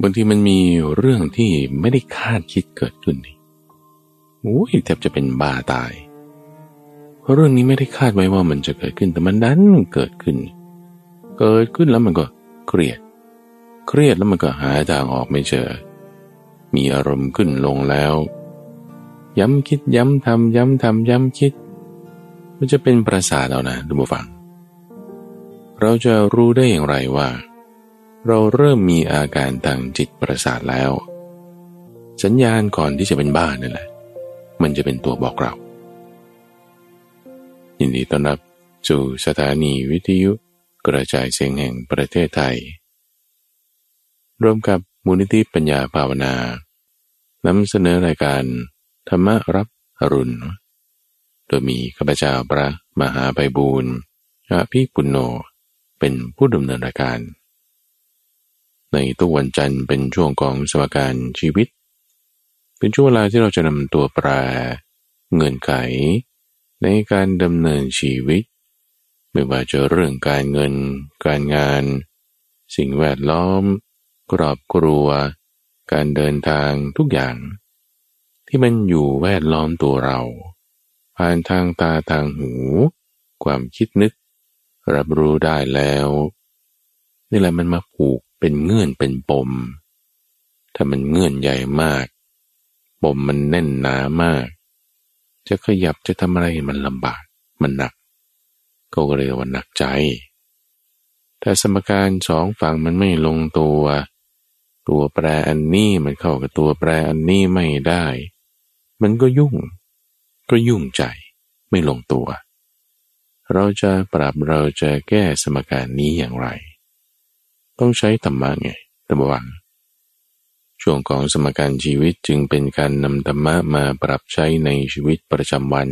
บางทีมันมีเรื่องที่ไม่ได้คาดคิดเกิดขึ้นนี่โอ้ยแทบจะเป็นบ้าตายเพราะเรื่องนี้ไม่ได้คาดไว้ว่ามันจะเกิดขึ้นแต่มันดันเกิดขึ้น เกิดขึ้นแล้วมันก็เครียด เครียดแล้วมันก็หาทางออกไม่เจอ มีอารมณ์ขึ้นลงแล้ว ย้ำคิดย้ำทำย้ำทำย้ำคิด มันจะเป็นประสาทเอานะดูมาฟัง เราจะรู้ได้อย่างไรว่า เราเริ่มมีอาการทางจิตประสาทแล้ว สัญญาณก่อนที่จะเป็นบ้านั่นแหละ มันจะเป็นตัวบอกเรา ยินดีต้อนรับสู่สถานีวิทยุกระจายเสียงแห่งประเทศไทย ร่วมกับมูลนิธิปัญญาภาวนานำเสนอรายการธรรมรับอรุณ โดยมีข้าพเจ้าพระมหาไพบูรณ์อภิปุณโญเป็นผู้ดำเนินรายการ ในทุกวันจันทร์เป็นช่วงของสมการชีวิต เป็นช่วงเวลาที่เราจะนำตัวแปรเงินไข ในการดำเนินชีวิต ไม่ว่าจะเรื่องการเงิน การงาน สิ่งแวดล้อมกรอบครัว การเดินทางทุกอย่าง ที่มันอยู่แวดล้อมตัวเรา ผ่านทางตาทางหู ความคิดนึก รับรู้ได้แล้วนี่แหละมันมาผูก เป็นเงื่อนเป็นปม ถ้ามันเงื่อนใหญ่มาก ปมมันแน่นหนามาก จะขยับจะทำอะไรมันลำบาก มันหนัก ก็เรียกว่าหนักใจ ถ้าสมการสองฝั่งมันไม่ลงตัว ตัวแปรอันนี้มันเข้ากับตัวแปรอันนี้ไม่ได้ มันก็ยุ่ง ก็ยุ่งใจ ไม่ลงตัว เราจะปรับเราจะแก้สมการนี้อย่างไร ต้องใช้ธรรมะไงตะวังช่วงของสมการชีวิตจึงเป็นการนำธรรมะมาปรับใช้ในชีวิตประจำวัน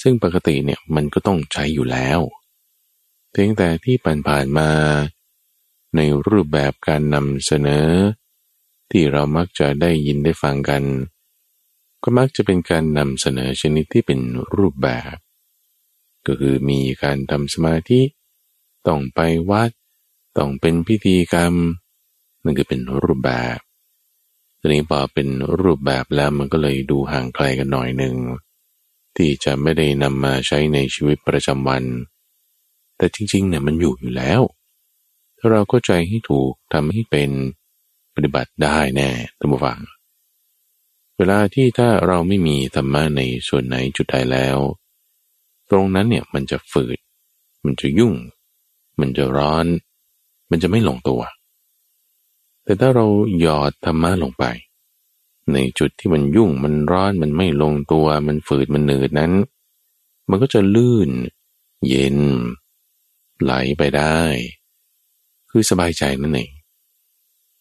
ซึ่งปกติเนี่ยมันก็ต้องใช้อยู่แล้ว เพียงแต่ที่ผ่านๆมา ในรูปแบบการนำเสนอ ที่เรามักจะได้ยินได้ฟังกัน ก็มักจะเป็นการนำเสนอชนิดที่เป็นรูปแบบ ก็คือมีการทำสมาธิ ต้องไปวัด ต้องเป็นพิธีกรรมนั่นคือเป็นรูปแบบทีนี้พอเป็นรูปแบบแล้วมันก็เลยดูห่างไกลกันหน่อยหนึ่งที่จะไม่ได้นำมาใช้ในชีวิตประจำวัน แต่จริงๆเนี่ยมันอยู่อยู่แล้ว ถ้าเราก็ใจให้ถูกทำให้เป็นปฏิบัติได้แน่ตัมฟัง เวลาที่ถ้าเราไม่มีธรรมะในส่วนไหนจุดใดแล้ว ตรงนั้นเนี่ยมันจะฝืด มันจะยุ่ง มันจะร้อน มันจะไม่ลงตัว แต่ถ้าเราหยอดธรรมะลงไป ในจุดที่มันยุ่งมันร้อนมันไม่ลงตัว มันฝืดมันหนืดนั้น มันก็จะลื่น เย็น ไหลไปได้ คือสบายใจนั่นเอง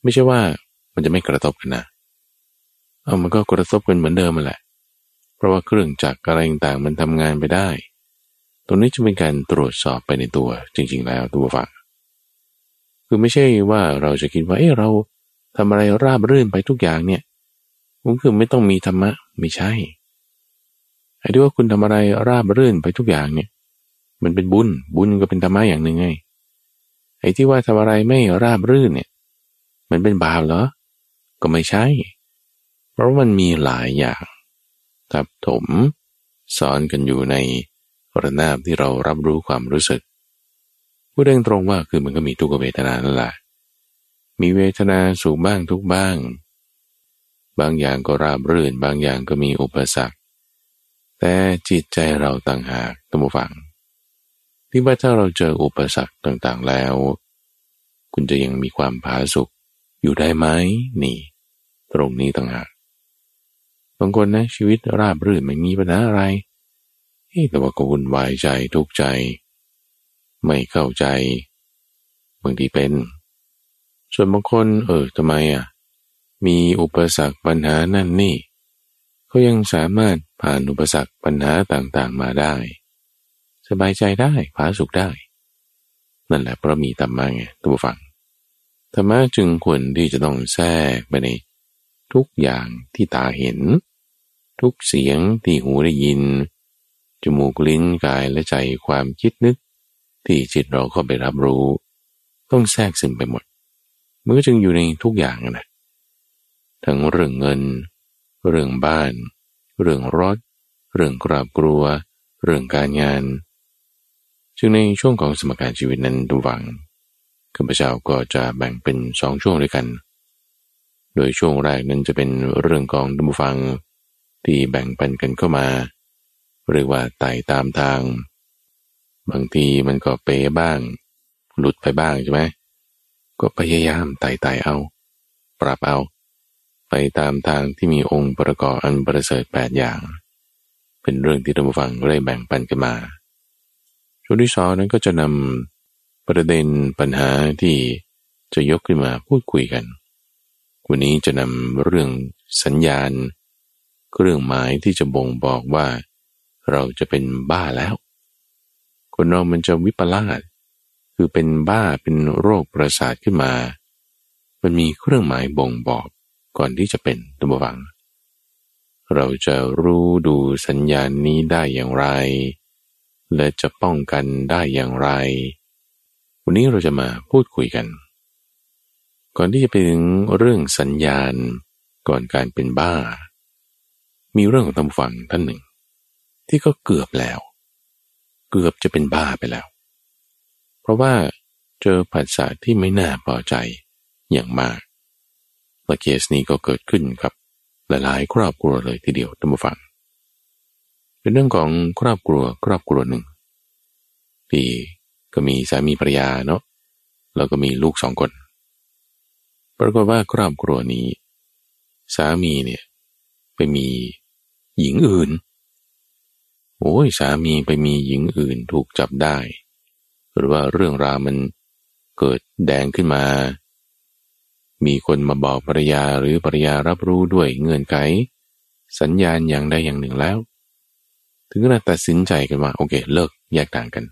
ไม่ใช่ว่ามันจะไม่กระทบกันนะเอามันก็กระทบกันเหมือนเดิมมาแหละ เพราะว่าเครื่องจักรอะไรต่างมันทำงานไปได้ ตรงนี้จะเป็นการตรวจสอบไปในตัวจริง ๆ แล้วตัวฝัง คือไม่ใช่ว่าเราจะคิดว่าเออเราทำอะไรราบรื่นไปทุกอย่างเนี่ยมันคือไม่ต้องมีธรรมะไม่ใช่ไอ้ที่ว่าคุณทำอะไรราบรื่นไปทุกอย่างเนี่ย มันเป็นบุญบุญก็เป็นธรรมะอย่างหนึ่งไงไอ้ที่ว่าทำอะไรไม่ราบรื่นเนี่ย มันเป็นบาปเหรอ ก็ไม่ใช่ เพราะมันมีหลายอย่างทับถมซ้อนกันอยู่ในระนาบที่เรารับรู้ความรู้สึก พูดเร่งตรงว่าคือมันก็มีทุกเวทนานั่นแหละมีเวทนาสูงบ้างทุกบ้าง บางอย่างก็ราบรื่น บางอย่างก็มีอุปสรรค แต่จิตใจเราต่างหากตัมฟัง ที่ว่าถ้าเราเจออุปสรรคต่างๆแล้ว คุณจะยังมีความผาสุกอยู่ได้ไหมนี่ ตรงนี้ต่างหากบางคนนะชีวิตราบรื่นไม่มีปัญหาอะไร แต่ว่าก็วุ่นวายใจทุกข์ใจ ไม่เข้าใจ บางทีเป็น ส่วนบางคนเออทำไมอะ มีอุปสรรคปัญหานั่นนี่เขายังสามารถผ่านอุปสรรคปัญหาต่างๆมาได้ สบายใจได้ผาสุขได้ นั่นแหละเพราะมีธรรมะไงตัวฟังธรรมะจึงควรที่จะต้องแทรกไปในทุกอย่างที่ตาเห็น ทุกเสียงที่หูได้ยิน จมูกลิ้นกายและใจความคิดนึก ที่จิตเราเข้าไปรับรู้ ต้องแทรกซึมไปหมดมันก็จึงอยู่ในทุกอย่างนะทั้งเรื่องเงิน เรื่องบ้าน เรื่องรถ เรื่องครอบครัว เรื่องการงาน จึงในช่วงของสมการชีวิตนั้นดูวังข้าพเจ้าก็จะแบ่งเป็นสองช่วงด้วยกัน โดยช่วงแรกนั้นจะเป็นเรื่องของดุมฟังที่แบ่งปันกันเข้ามา เรียกว่าไต่ตามทาง บางทีมันก็เปบ้าง หลุดไปบ้างใช่ไหมก็พยายามไต่ไต่เอา ปรับเอา ไปตามทางที่มีองค์ประกอบอันประเสริฐแปดอย่าง เป็นเรื่องที่ท่านผู้ฟังได้แบ่งปันกันมาช่วงที่สองนั้นก็จะนำประเด็นปัญหาที่จะยกขึ้นมาพูดคุยกัน วันนี้จะนำเรื่องสัญญาณ เครื่องหมายที่จะบ่งบอกว่า เราจะเป็นบ้าแล้ว คนเรามันจะวิปลาสคือเป็นบ้าเป็นโรคประสาทขึ้นมา มันมีเครื่องหมายบ่งบอกก่อนที่จะเป็นตัวบัง เราจะรู้ดูสัญญาณนี้ได้อย่างไร และจะป้องกันได้อย่างไร วันนี้เราจะมาพูดคุยกัน ก่อนที่จะไปถึงเรื่องสัญญาณก่อนการเป็นบ้า มีเรื่องของตำฝังท่านหนึ่ง ที่ก็เกือบแล้ว เกือบจะเป็นบ้าไปแล้ว เพราะว่าเจอผัสสะที่ไม่น่าพอใจอย่างมากและเคสนี้ก็เกิดขึ้นกับหลายๆ ครอบครัวเลยทีเดียวท่านผู้ฟัง เป็นเรื่องของครอบครัวครอบครัวหนึ่งที่ก็มีสามีภรรยาเนาะแล้วก็มีลูกสองคนปรากฏว่าครอบครัวนี้ สามีเนี่ยไปมีหญิงอื่น โอ้ยสามีไปมีหญิงอื่นถูกจับได้ หรือว่าเรื่องราวมันเกิดแดงขึ้นมา มีคนมาบอกภรรยาหรือภรรยารับรู้ด้วยเงื่อนไข สัญญาณอย่างใดอย่างหนึ่งแล้ว ถึงขนาดตัดสินใจกันว่าโอเค เลิกแยกต่างกัน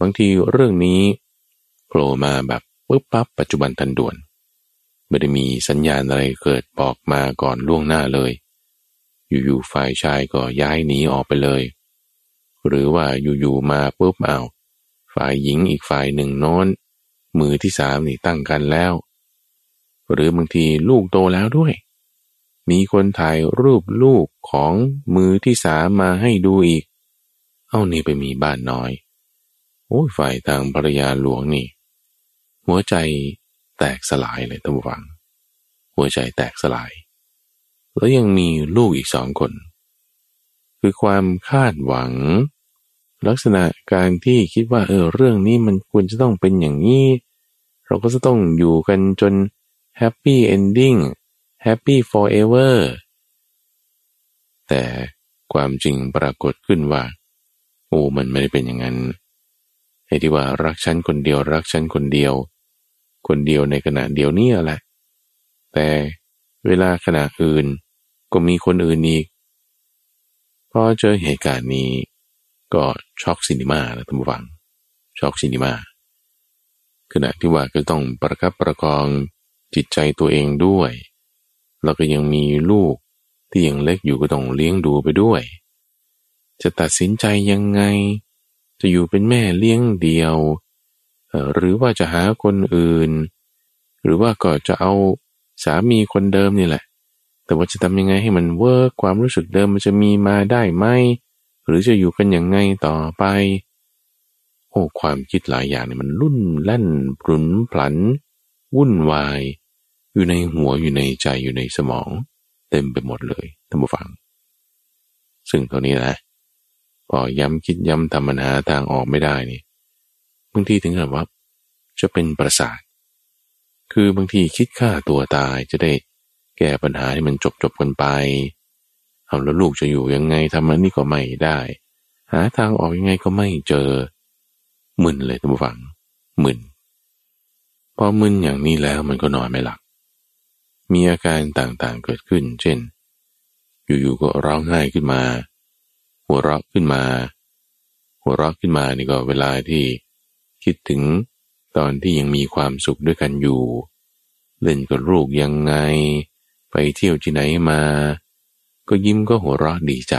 บางทีเรื่องนี้โผล่มาแบบปุ๊บปั๊บปัจจุบันทันด่วน ไม่ได้มีสัญญาณอะไรเกิดบอกมาก่อนล่วงหน้าเลย อยู่ๆฝ่ายชายก็ย้ายหนีออกไปเลย หรือว่าอยู่ๆมาปุ๊บเอาฝ่ายหญิงอีกฝ่ายหนึ่งนอน มือที่สามนี่ตั้งกันแล้ว หรือบางทีลูกโตแล้วด้วย มีคนถ่ายรูปลูกของมือที่สามมาให้ดูอีก เอานี่ไปมีบ้านน้อย โอ้ยฝ่ายทางภรรยาหลวงนี่ หัวใจแตกสลายเลยท่านผู้ฟัง หัวใจแตกสลาย แล้วยังมีลูกอีกสองคน คือความคาดหวัง ลักษณะการที่คิดว่าเออเรื่องนี้มันควรจะต้องเป็นอย่างนี้ เราก็จะต้องอยู่กันจน happy ending happy forever แต่ความจริงปรากฏขึ้นว่า โอ้มันไม่ได้เป็นอย่างนั้นไอ้ที่ว่ารักฉันคนเดียวรักฉันคนเดียว คนเดียวในขณะเดียวนี้แหละ แต่ เวลาขณะอื่นก็มีคนอื่นอีกพอเจอเหตุการณ์นี้ ก็ช็อก cinema นะท่านผู้ฟังช็อก cinema ขณะที่ว่าก็ต้องประคับประคองจิตใจตัวเองด้วย แล้วก็ยังมีลูกที่ยังเล็กอยู่ก็ต้องเลี้ยงดูไปด้วย จะตัดสินใจยังไง จะอยู่เป็นแม่เลี้ยงเดี่ยว หรือว่าจะหาคนอื่น หรือว่าก็จะเอา สามีคนเดิมนี่แหละ แต่ว่าจะทำยังไงให้มัน work ความรู้สึกเดิมมันจะมีมาได้ไหม หรือจะอยู่กันอย่างไงต่อไป โอ้ความคิดหลายอย่างเนี่ยมันรุ่นแล่นปรุนพลัน วุ่นวาย อยู่ในหัวอยู่ในใจอยู่ในสมอง เต็มไปหมดเลยท่านผู้ฟัง ซึ่งตรงนี้นะพอย้ำคิดย้ำทำปัญหาทางออกไม่ได้นี่บางทีถึงกับว่า จะเป็นประสาท คือบางทีคิดฆ่าตัวตายจะได้แก้ปัญหาให้มันจบจบกันไปเอาแล้วลูกจะอยู่ยังไงทำมันนี่ก็ไม่ได้ หาทางออกยังไงก็ไม่เจอมึนเลยท่านผู้ฟังมึนพอมึนอย่างนี้แล้วมันก็นอนไม่หลับมีอาการต่างๆเกิดขึ้น เช่น อยู่ๆก็ร้องไห้ขึ้นมา หัวเราะขึ้นมา หัวเราะขึ้นมานี่ก็เวลาที่คิดถึง ตอนที่ยังมีความสุขด้วยกันอยู่ เล่นกับลูกยังไง ไปเที่ยวที่ไหนมา ก็ยิ้มก็หัวเราะดีใจ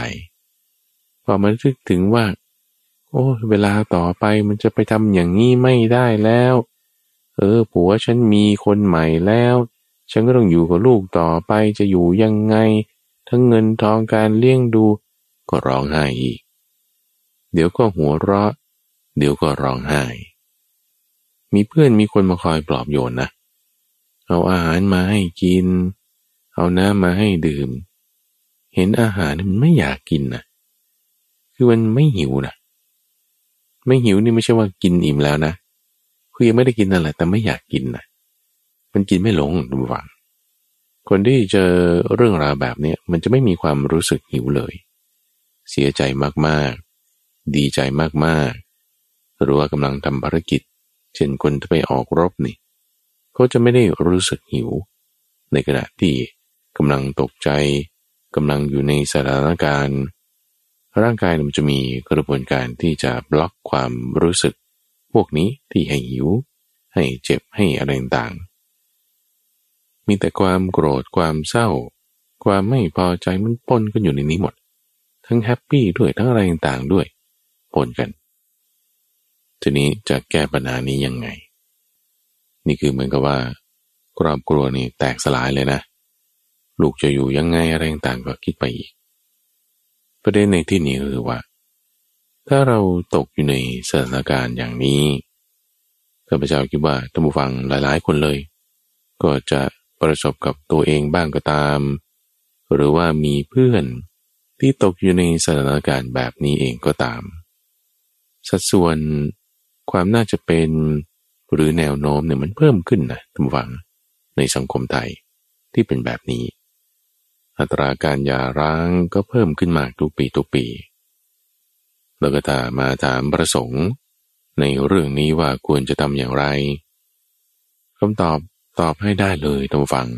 พอมานึกถึงว่า โอ้ เวลาต่อไปมันจะไปทำอย่างนี้ไม่ได้แล้ว เออ ผัวฉันมีคนใหม่แล้ว ฉันก็ต้องอยู่กับลูกต่อไปจะอยู่ยังไง ทั้งเงินทองการเลี้ยงดู ก็ร้องไห้อีก เดี๋ยวก็หัวเราะ เดี๋ยวก็ร้องไห้ มีเพื่อนมีคนมาคอยปลอบโยนนะ เอาอาหารมาให้กิน เอาน้ำมาให้ดื่ม เห็นอาหารมันไม่อยากกินนะคือมันไม่หิวนะไม่หิวนี่ไม่ใช่ว่ากินอิ่มแล้วนะคือยังไม่ได้กินนั่นแหละแต่ไม่อยากกินนะมันกินไม่ลงดูหวังคนที่เจอเรื่องราวแบบนี้มันจะไม่มีความรู้สึกหิวเลย เสียใจมากๆ ดีใจมากๆ หรือว่ากำลังทำภารกิจ เช่นคนที่ไปออกรบนี่เขาจะไม่ได้รู้สึกหิว ในขณะที่กำลังตกใจกำลังอยู่ในสถานการณ์ ร่างกายมันจะมีกระบวนการที่จะบล็อกความรู้สึก พวกนี้ที่ให้หิว ให้เจ็บให้อะไรต่างมีแต่ความโกรธความเศร้า ความไม่พอใจมันปนกันอยู่ในนี้หมด ทั้งแฮปปี้ด้วยทั้งอะไรต่างๆด้วยปนกัน ทีนี้จะแก้ปัญหานี้ยังไง นี่คือเหมือนกับว่า ครอบครัวนี่แตกสลายเลยนะ ลูกจะอยู่ยังไงอะไรต่างก็คิดไปอีก ประเด็นในที่นี้คือว่า ถ้าเราตกอยู่ในสถานการณ์อย่างนี้ข้าพเจ้าคิดว่าท่านผู้ฟังหลายๆ คนเลย ก็จะประสบกับตัวเองบ้างก็ตาม หรือว่ามีเพื่อนที่ตกอยู่ในสถานการณ์แบบนี้เองก็ตาม สัดส่วน ความน่าจะเป็นหรือแนวโน้มเนี่ยมันเพิ่มขึ้นนะทุกฝังในสังคมไทยที่เป็นแบบนี้ อัตราการหย่าร้างก็เพิ่มขึ้นมากทุกปีทุกปีแล้วก็ถ้ามาถามประสงค์ ในเรื่องนี้ว่าควรจะทำอย่างไรคำตอบตอบให้ได้เลยทุกฝัง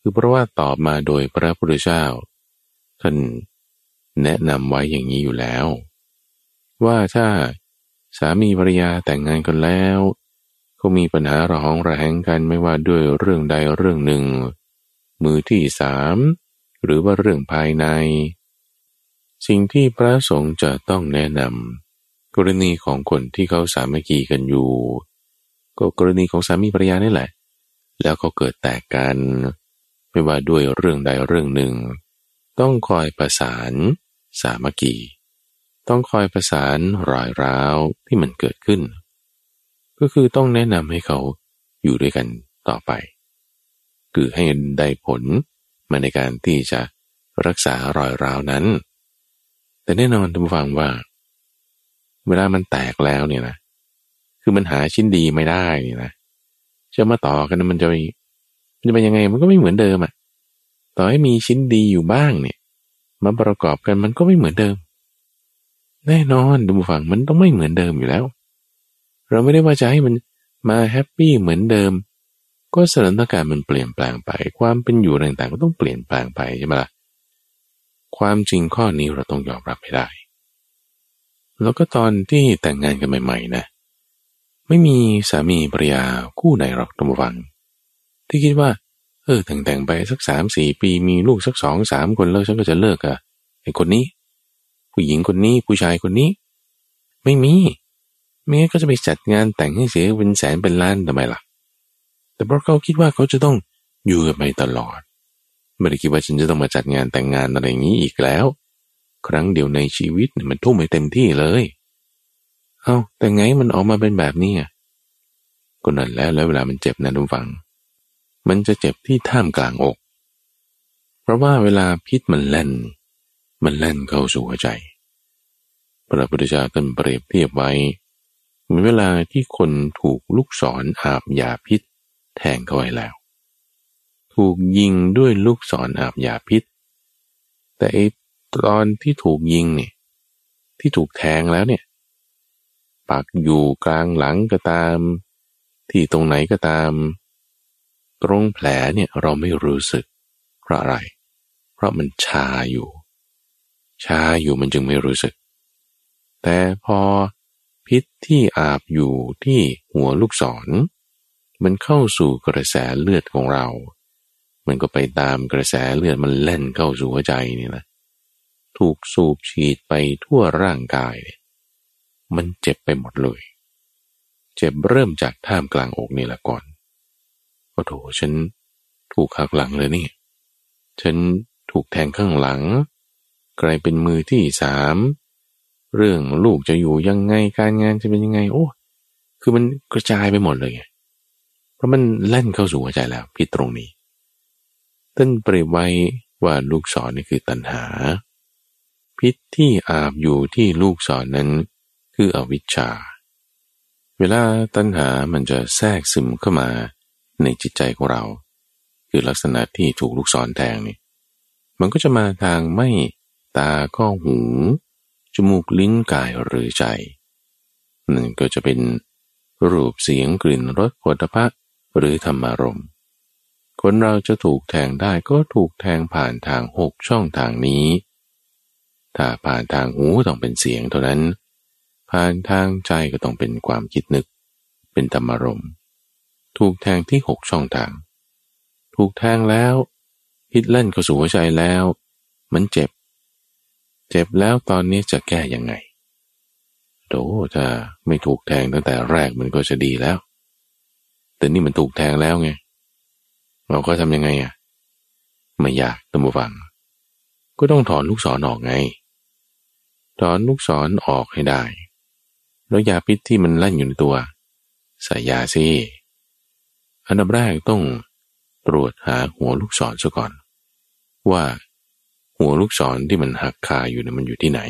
คือเพราะว่าตอบมาโดยพระพุทธเจ้าท่านแนะนำไว้อย่างนี้อยู่แล้ว ว่าถ้า สามีภรรยาแต่งงานกันแล้วก็มีปัญหาระหองระแหงกันไม่ว่าด้วยเรื่องใดเรื่องหนึ่ง มือที่สามหรือว่าเรื่องภายใน สิ่งที่พระสงฆ์จะต้องแนะนำกรณีของคนที่เขาสามัคคีกันอยู่ ก็กรณีของสามีภรรยานี่แหละ แล้วเขาเกิดแตกกัน ไม่ว่าด้วยเรื่องใดเรื่องหนึ่ง ต้องคอยประสานสามัคคี ต้องคอยประสานรอยร้าวที่มันเกิดขึ้น ก็คือต้องแนะนำให้เขาอยู่ด้วยกันต่อไป คือให้ได้ผลมาในการที่จะรักษารอยร้าวนั้น แต่แน่นอนท่านผู้ฟังว่า เวลามันแตกแล้วเนี่ยนะ คือมันหาชิ้นดีไม่ได้นี่นะจะมาต่อกันมันจะมันจะเป็นยังไงมันก็ไม่เหมือนเดิมอะ่ะ ต่อให้มีชิ้นดีอยู่บ้างเนี่ย มาประกอบกันมันก็ไม่เหมือนเดิม แน่นอนท่านผู้ฟังมันต้องไม่เหมือนเดิมอยู่แล้ว เราไม่ได้ว่าจะให้มันมาแฮปปี้เหมือนเดิม ก็สถานการณ์มันเปลี่ยนแปลงไป ความเป็นอยู่ต่างๆ ก็ต้องเปลี่ยนแปลงไปใช่ไหมล่ะความจริงข้อนี้เราต้องยอมรับให้ได้ แล้วก็ตอนที่แต่งงานกันใหม่ๆนะ ไม่มีสามีภรรยาคู่ไหนหรอกตัมฟัง ที่คิดว่า เออแต่งแต่งไปสักสามสี่ปีมีลูกสักสองสามคนแล้วฉันก็จะเลิกอะไอคนนี้ ผู้หญิงคนนี้ผู้ชายคนนี้ ไม่มีไม่งั้ก็จะไปจัดงานแต่งให้เสียเป็นแสนเป็นล้านทำไมล่ะ แต่เพราะเขาคิดว่าเขาจะต้องอยู่กันไปตลอด ไม่ได้คิดว่าฉันจะต้องมาจัดงานแต่งงานอะไรอย่างนี้อีกแล้ว ครั้งเดียวในชีวิตมันทุ่มไปเต็มที่เลย เอา้าแต่ไงมันออกมาเป็นแบบนี้อะก็นั่นแล้วแล้วเวลามันเจ็บนะทุกฝัง มันจะเจ็บที่ท่ามกลางอก เพราะว่าเวลาพิษมันแล่น มันแล่นเข้าสู่หัวใจ พระพุทธเจ้าท่านเปรียบเทียบไว้เหมือนเวลาที่คนถูกลูกศรอาบยาพิษ แทงเข้าไปแล้ว ถูกยิงด้วยลูกศรอาบยาพิษ แต่ไอตอนที่ถูกยิงเนี่ยที่ถูกแทงแล้วเนี่ยปักอยู่กลางหลังก็ตาม ที่ตรงไหนก็ตาม ตรงแผลเนี่ยเราไม่รู้สึกเพราะอะไร เพราะมันชาอยู่ ชาอยู่มันจึงไม่รู้สึก แต่พอพิษที่อาบอยู่ที่หัวลูกศร มันเข้าสู่กระแสเลือดของเรา มันก็ไปตามกระแสเลือดมันเล่นเข้าสู่หัวใจนี่นะ ถูกสูบฉีดไปทั่วร่างกายมันเจ็บไปหมดเลยเเจ็บเริ่มจากท่ามกลางอกนี่แหละก่อนโอ้โถฉันถูกหักหลังเลยนี่ ฉันถูกแทงข้างหลัง ใครเป็นมือที่สามเรื่องลูกจะอยู่ยังไงการงานจะเป็นยังไง โอ้ คือมันกระจายไปหมดเลยไงเพราะมันเล่นเข้าสู่หัวใจแล้วพิดตรงนี้ต้นเปรียบไว้ว่าลูกศรนี่คือตัณหา พิษที่อาบอยู่ที่ลูกศรนนั้นคืออวิชชา เวลาตัณหามันจะแทรกซึมเข้ามาในจิตใจของเรา คือลักษณะที่ถูกลูกศรแทงนี่มันก็จะมาทางไม่ ตาก็หู จมูกลิ้นกายหรือใจ นั่นก็จะเป็นรูปเสียงกลิ่นรสผลิภัณฑ์หรือธรรมารมณ์คนเราจะถูกแทงได้ก็ถูกแทงผ่านทางหกช่องทางนี้ ถ้าผ่านทางหูต้องเป็นเสียงเท่านั้น ผ่านทางใจก็ต้องเป็นความคิดนึก เป็นธรรมารมณ์ถูกแทงที่หกช่องทาง ถูกแทงแล้วพิษเล่นเข้าสู่หัวใจแล้ว มันเจ็บ เจ็บแล้วตอนนี้จะแก้ยังไงโดถ้าไม่ถูกแทงตั้งแต่แรกมันก็จะดีแล้ว แต่นี่มันถูกแทงแล้วไง เราก็ทำยังไงอะ ไม่อยากตัมบฟัง ก็ต้องถอนลูกศรออกไง ถอนลูกศรออกให้ได้ แล้วยาพิษที่มันลั่นอยู่ในตัว ใส่ยาซิอันดับแรกต้องตรวจหาหัวลูกศรซะก่อน ว่า หัวลูกศรที่มันหักคาอยู่เนี่ยมันอยู่ที่ไหน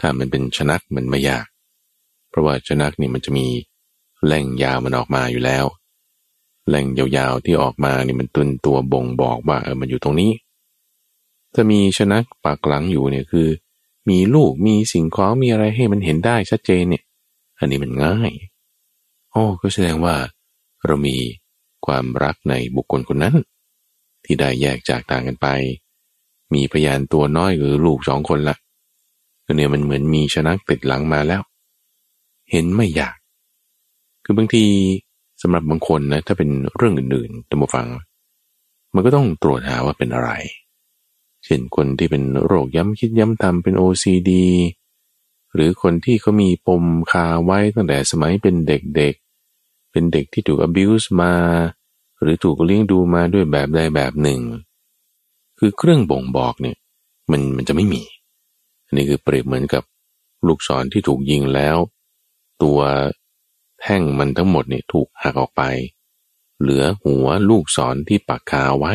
ถ้ามันเป็นชนักมันไม่ยาก เพราะว่าชนักนี่มันจะมีแหล่งยาวมันออกมาอยู่แล้ว แหล่งยาวๆที่ออกมานี่มันตุนตัวบ่งบอกว่าเออมันอยู่ตรงนี้ ถ้ามีชนักปากหลังอยู่เนี่ยคือ มีลูกมีสิ่งของมีอะไรให้มันเห็นได้ชัดเจนเนี่ย อันนี้มันง่าย โอ้ก็แสดงว่า เรามีความรักในบุคคลคนนั้น ที่ได้แยกจากต่างกันไป มีพยานตัวน้อยหรือลูกสองคนละก็เนี่ยมันเหมือนมีชนักติดหลังมาแล้ว เห็นไม่อยาก คือบางทีสำหรับบางคนนะถ้าเป็นเรื่องอื่นๆตัมฟัง มันก็ต้องตรวจหาว่าเป็นอะไร เช่นคนที่เป็นโรคย้ำคิดย้ำทำเป็น OCD หรือคนที่เขามีปมคาไว้ตั้งแต่สมัยเป็นเด็กๆ เป็นเด็กที่ถูก abuse มา หรือถูกเลี้ยงดูมาด้วยแบบใดแบบหนึ่ง คือเครื่องบ่งบอกเนี่ยมันมันจะไม่มี อันนี้คือเปรียบเหมือนกับลูกศรที่ถูกยิงแล้ว ตัวแท่งมันทั้งหมดเนี่ยถูกหักออกไป เหลือหัวลูกศรที่ปักคาไว้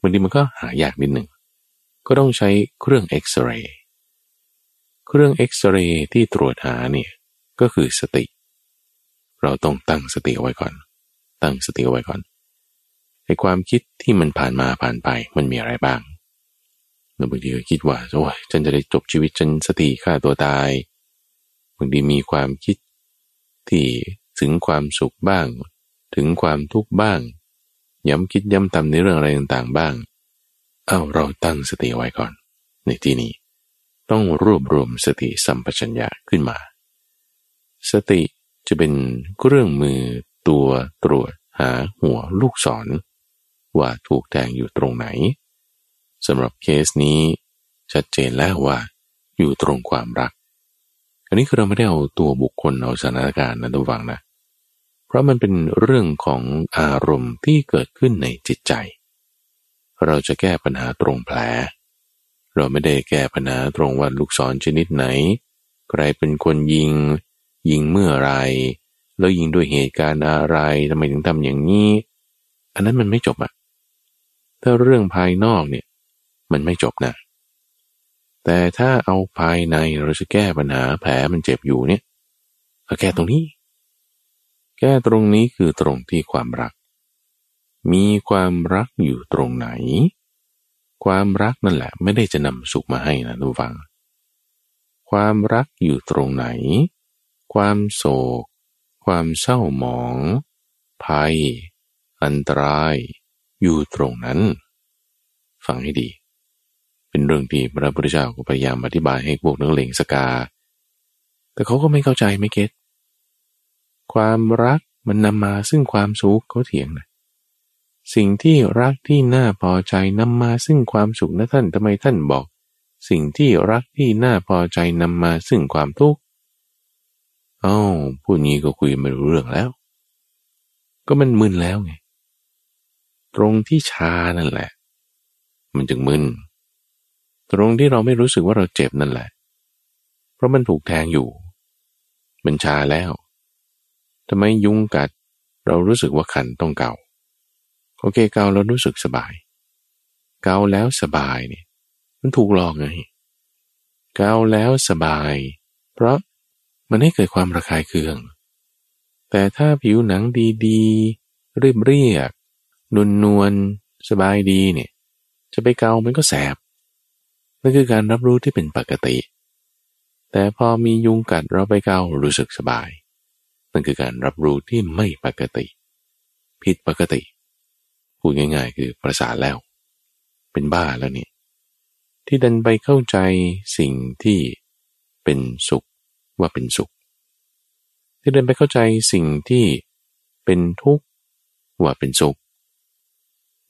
บางทีมันก็หายากนิดหนึ่งก็ต้องใช้เครื่องเอ็กซเรย์เครื่องเอ็กซเรย์ที่ตรวจหาเนี่ยก็คือสติ เราต้องตั้งสติเอาไว้ก่อน ตั้งสติเอาไว้ก่อน ในความคิดที่มันผ่านมาผ่านไปมันมีอะไรบ้างบางทีก็คิดว่าโอ้ยฉันจะได้จบชีวิตฉันสติฆ่าตัวตายบางทีมีความคิดที่ถึงความสุขบ้าง ถึงความทุกข์บ้าง ย้ำคิดย้ำทำในเรื่องอะไรต่างๆบ้าง เอาเราตั้งสติไว้ก่อน ในที่นี้ ต้องรวบรวมสติสัมปชัญญะขึ้นมา สติจะเป็นเครื่องมือตัวตรวจหาหัวลูกศร ว่าถูกแทงอยู่ตรงไหนสำหรับเคสนี้ชัดเจนแล้วว่า อยู่ตรงความรัก อันนี้คือเราไม่ได้เอาตัวบุคคลเอาสถานการณ์นะทุกฝังนะ เพราะมันเป็นเรื่องของอารมณ์ที่เกิดขึ้นในจิตใจ เราจะแก้ปัญหาตรงแผล เราไม่ได้แก้ปัญหาตรงว่าลูกศรชนิดไหน ใครเป็นคนยิง ยิงเมื่อไร แล้วยิงด้วยเหตุการณ์อะไรทำไมถึงทำอย่างนี้ อันนั้นมันไม่จบอะ ถ้าเรื่องภายนอกเนี่ย มันไม่จบนะ แต่ถ้าเอาภายในเราจะแก้ปัญหาแผลมันเจ็บอยู่เนี่ยก็แก้ตรงนี้ แก้ตรงนี้คือตรงที่ความรัก มีความรักอยู่ตรงไหน ความรักนั่นแหละ ไม่ได้จะนำสุขมาให้นะทุกฟัง ความรักอยู่ตรงไหน ความโศก ความเศร้าหมอง ภัย อันตราย อยู่ตรงนั้น ฟังให้ดี เป็นเรื่องที่พระพุทธเจ้าก็พยายามอธิบายให้พวกนักเลงสกา แต่เขาก็ไม่เข้าใจไม่เก็ตความรักมันนำมาซึ่งความสุขเขาเถียงนะสิ่งที่รักที่น่าพอใจนำมาซึ่งความสุขนะท่านทำไมท่านบอก สิ่งที่รักที่น่าพอใจนำมาซึ่งความทุกข์อ้าพูดงี้ก็คุยไม่รู้เรื่องแล้ว ก็มันมึนแล้วไง ตรงที่ชานั่นแหละ มันจึงมึนตรงที่เราไม่รู้สึกว่าเราเจ็บนั่นแหละ เพราะมันถูกแทงอยู่ มันชาแล้วทำไมยุงกัด เรารู้สึกว่าคันต้องเกาโอเคเกาเรารู้สึกสบาย เกาแล้วสบายเนี่ย มันถูกหลอกไงเกาแล้วสบาย เพราะมันให้เกิดความระคายเคือง แต่ถ้าผิวหนังดีๆเรียบเรียก นวลนวลสบายดีเนี่ย จะไปเกา มันก็แสบนั่นคือการรับรู้ที่เป็นปกติ แต่พอมียุงกัดเราไปเการู้สึกสบาย นั่นคือการรับรู้ที่ไม่ปกติ ผิดปกติ พูดง่าย ๆ คือประสาทแล้ว เป็นบ้าแล้วนี่ ที่ดันไปเข้าใจสิ่งที่เป็นสุขว่าเป็นสุข ที่เดินไปเข้าใจสิ่งที่เป็นทุกข์ว่าเป็นสุข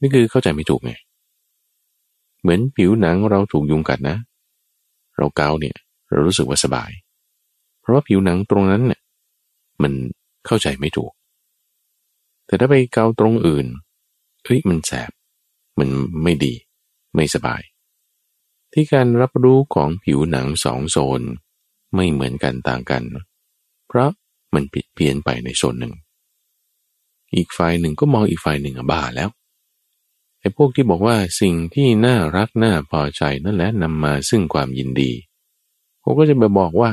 นี่คือเข้าใจไม่ถูกไง เหมือนผิวหนังเราถูกยุงกัดนะ เราเกาเนี่ย เรารู้สึกว่าสบาย เพราะว่าผิวหนังตรงนั้นเนี่ยมันเข้าใจไม่ถูก แต่ถ้าไปเกาตรงอื่นเฮ้ยมันแสบ มันไม่ดี ไม่สบาย ที่การรับรู้ของผิวหนังสองโซน ไม่เหมือนกันต่างกัน เพราะมันผิดเพี้ยนไปในโซนหนึ่ง อีกฝ่ายหนึ่งก็มองอีกฝ่ายหนึ่งบ้าแล้ว ไอ้พวกที่บอกว่าสิ่งที่น่ารักน่าพอใจนั่นแหละนำมาซึ่งความยินดีเขาก็จะไปบอกว่า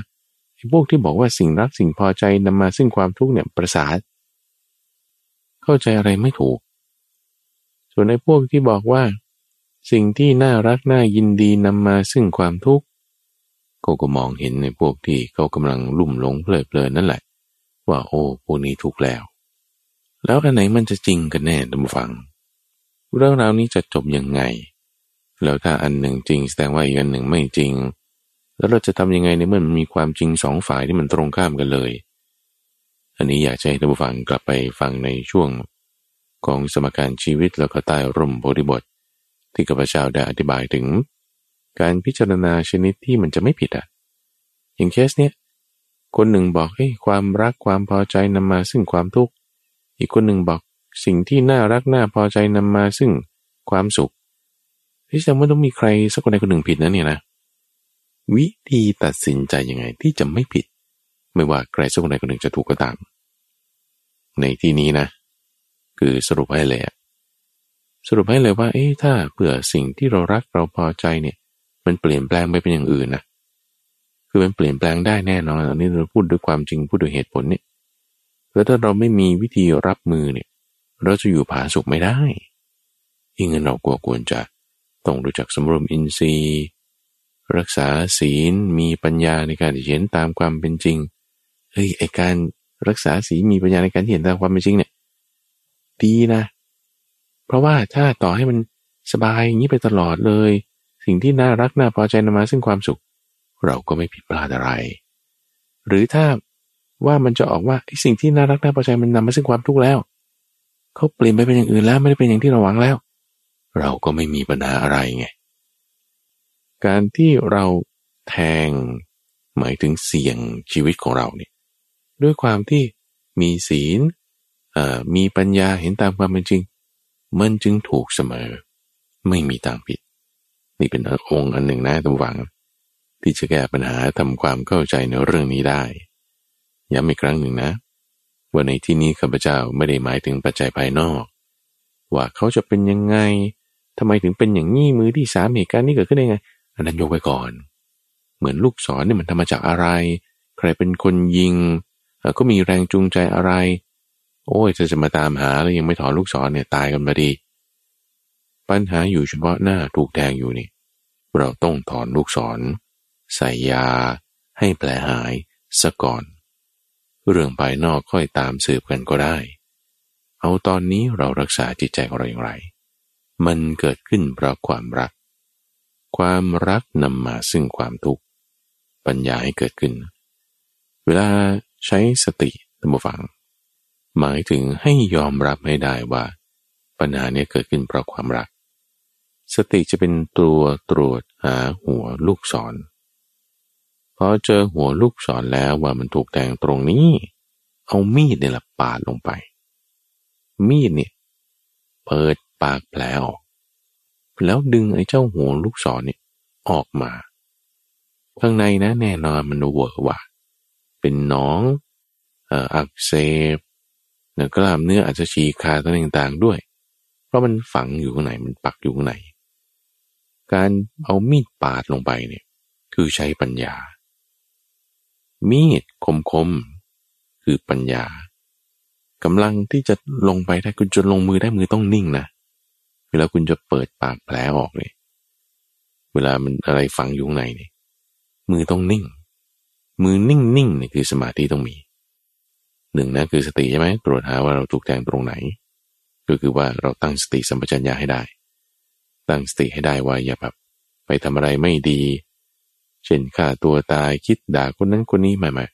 ไอ้พวกที่บอกว่าสิ่งรักสิ่งพอใจนำมาซึ่งความทุกข์เนี่ยประสาทเข้าใจอะไรไม่ถูก ส่วนไอ้พวกที่บอกว่า สิ่งที่น่ารักน่ายินดีนำมาซึ่งความทุกข์เขาก็มองเห็นในพวกที่เขากำลังลุ่มหลงเพลิดเพลินนั่นแหละ ว่าโอ้พวกนี้ถูกแล้ว แล้วอันไหนมันจะจริงกันแน่ท่านผู้ฟัง เรื่องราวนี้จะจบยังไง แล้วถ้าอันหนึ่งจริง แสดงว่าอีกอันหนึ่งไม่จริง แล้วเราจะทำยังไงในเมื่อมันมีความจริงสองฝ่ายที่มันตรงข้ามกันเลย อันนี้อยากให้ท่านผู้ฟังกลับไปฟังในช่วงของสมการชีวิตแล้วก็ใต้ร่มโพธิบท ที่ข้าพเจ้าได้อธิบายถึง การพิจารณาชนิดที่มันจะไม่ผิดอะอย่างเคสเนี้ยคนหนึ่งบอกให้ความรักความพอใจนำมาซึ่งความทุกข์อีกคนหนึ่งบอก สิ่งที่น่ารักน่าพอใจนำมาซึ่งความสุขที่แสดงว่าต้องมีใครสักคนใดคนหนึ่งผิดนะเนี่ยนะ วิธีตัดสินใจยังไงที่จะไม่ผิด ไม่ว่าใครสักคนใดคนหนึ่งจะถูกก็ตาม ในที่นี้นะ คือสรุปให้เลยสรุปให้เลยว่า เอ๊ะถ้าเผื่อสิ่งที่เรารักเราพอใจเนี่ย มันเปลี่ยนแปลงไปเป็นอย่างอื่นนะคือมันเปลี่ยนแปลงได้แน่นอนอันนี้เราพูดด้วยความจริงพูดด้วยเหตุผลเนี่ยแล้วถ้าเราไม่มีวิธีรับมือเนี่ย เราจะอยู่ผาสุกไม่ได้ยิ่งเงินเรากลัวควรจะต้องรู้จักสมรวมอินทรีย์ รักษาศีลมีปัญญาในการเห็นตามความเป็นจริงเฮ้ยไอการรักษาศีลมีปัญญาในการเห็นตามความเป็นจริงเนี่ยดีนะ เพราะว่าถ้าต่อให้มันสบายอย่างนี้ไปตลอดเลย สิ่งที่น่ารักน่าพอใจนำมาซึ่งความสุข เราก็ไม่ผิดพลาดอะไร หรือถ้าว่ามันจะออกว่าสิ่งที่น่ารักน่าพอใจมันนำมาซึ่งความทุกข์แล้ว เขาเปลี่ยนไปเป็นอย่างอื่นแล้วไม่ได้เป็นอย่างที่เราหวังแล้ว เราก็ไม่มีปัญหาอะไรไง การที่เราแทงหมายถึงเสี่ยงชีวิตของเราเนี่ยด้วยความที่มีศีลมีปัญญาเห็นตามความเป็นจริง มันจึงถูกเสมอ ไม่มีทางผิด นี่เป็นองค์อันหนึ่งนะทุกฝัง ที่จะแก้ปัญหาทำความเข้าใจในเรื่องนี้ได้ย้ำอีกครั้งหนึ่งนะ ว่าในที่นี้ข้าพเจ้าไม่ได้หมายถึงปัจจัยภายนอก ว่าเขาจะเป็นยังไงทำไมถึงเป็นอย่างนี้มือที่สามเหตุการณ์นี้เกิดขึ้นได้ไง อันนั้นยกไว้ก่อน เหมือนลูกศรเนี่ยมันทำมาจากอะไร ใครเป็นคนยิงก็มีแรงจูงใจอะไร โอ้ยจะจะมาตามหาแล้วยังไม่ถอนลูกศรเนี่ยตายกันมาดี ปัญหาอยู่เฉพาะหน้าถูกแทงอยู่นี่ เราต้องถอนลูกศรใส่ยา ให้แผลหายซะก่อน เรื่องภายนอกค่อยตามสืบกันก็ได้ เอาตอนนี้เรารักษาจิตใจของเราอย่างไร มันเกิดขึ้นเพราะความรัก ความรักนำมาซึ่งความทุกข์ ปัญญาให้เกิดขึ้น เวลาใช้สติตั้งฟัง หมายถึงให้ยอมรับให้ได้ว่า ปัญหานี้เกิดขึ้นเพราะความรัก สติจะเป็นตัวตรวจหาหัวลูกศร พอเจอหัวลูกศรแล้วว่ามันถูกแทงตรงนี้ เอามีดเนี่ยละปาดลงไป มีดเนี่ยเปิดปากแผลออก แล้วดึงไอ้เจ้าหัวลูกศรเนี่ยออกมา ข้างในนะแน่นอนมันเวอร์ว่าเป็นน้องอักเสบเนื้อกล้ามเนื้ออาจจะฉีกขาดต่างๆด้วย เพราะมันฝังอยู่ข้างในมันปักอยู่ข้างในการเอามีดปาดลงไปเนี่ยคือใช้ปัญญา มีดคมคมคือปัญญากำลังที่จะลงไปได้คุณจะลงมือได้มือต้องนิ่งนะเวลาคุณจะเปิดปากแผลออกเนี่ยเวลามันอะไรฝังอยู่ในเนี่ยมือต้องนิ่ง มือนิ่งนิ่งเนี่ยคือสมาธิต้องมีหนึ่งนะคือสติใช่ไหมตรวจหาว่าเราถูกแทงตรงไหน ก็คือว่าเราตั้งสติสัมปชัญญะให้ได้ ตั้งสติให้ได้ว่าอย่าแบบไปทำอะไรไม่ดี เช่นฆ่าตัวตายคิดด่าคนนั้นคนนี้มามา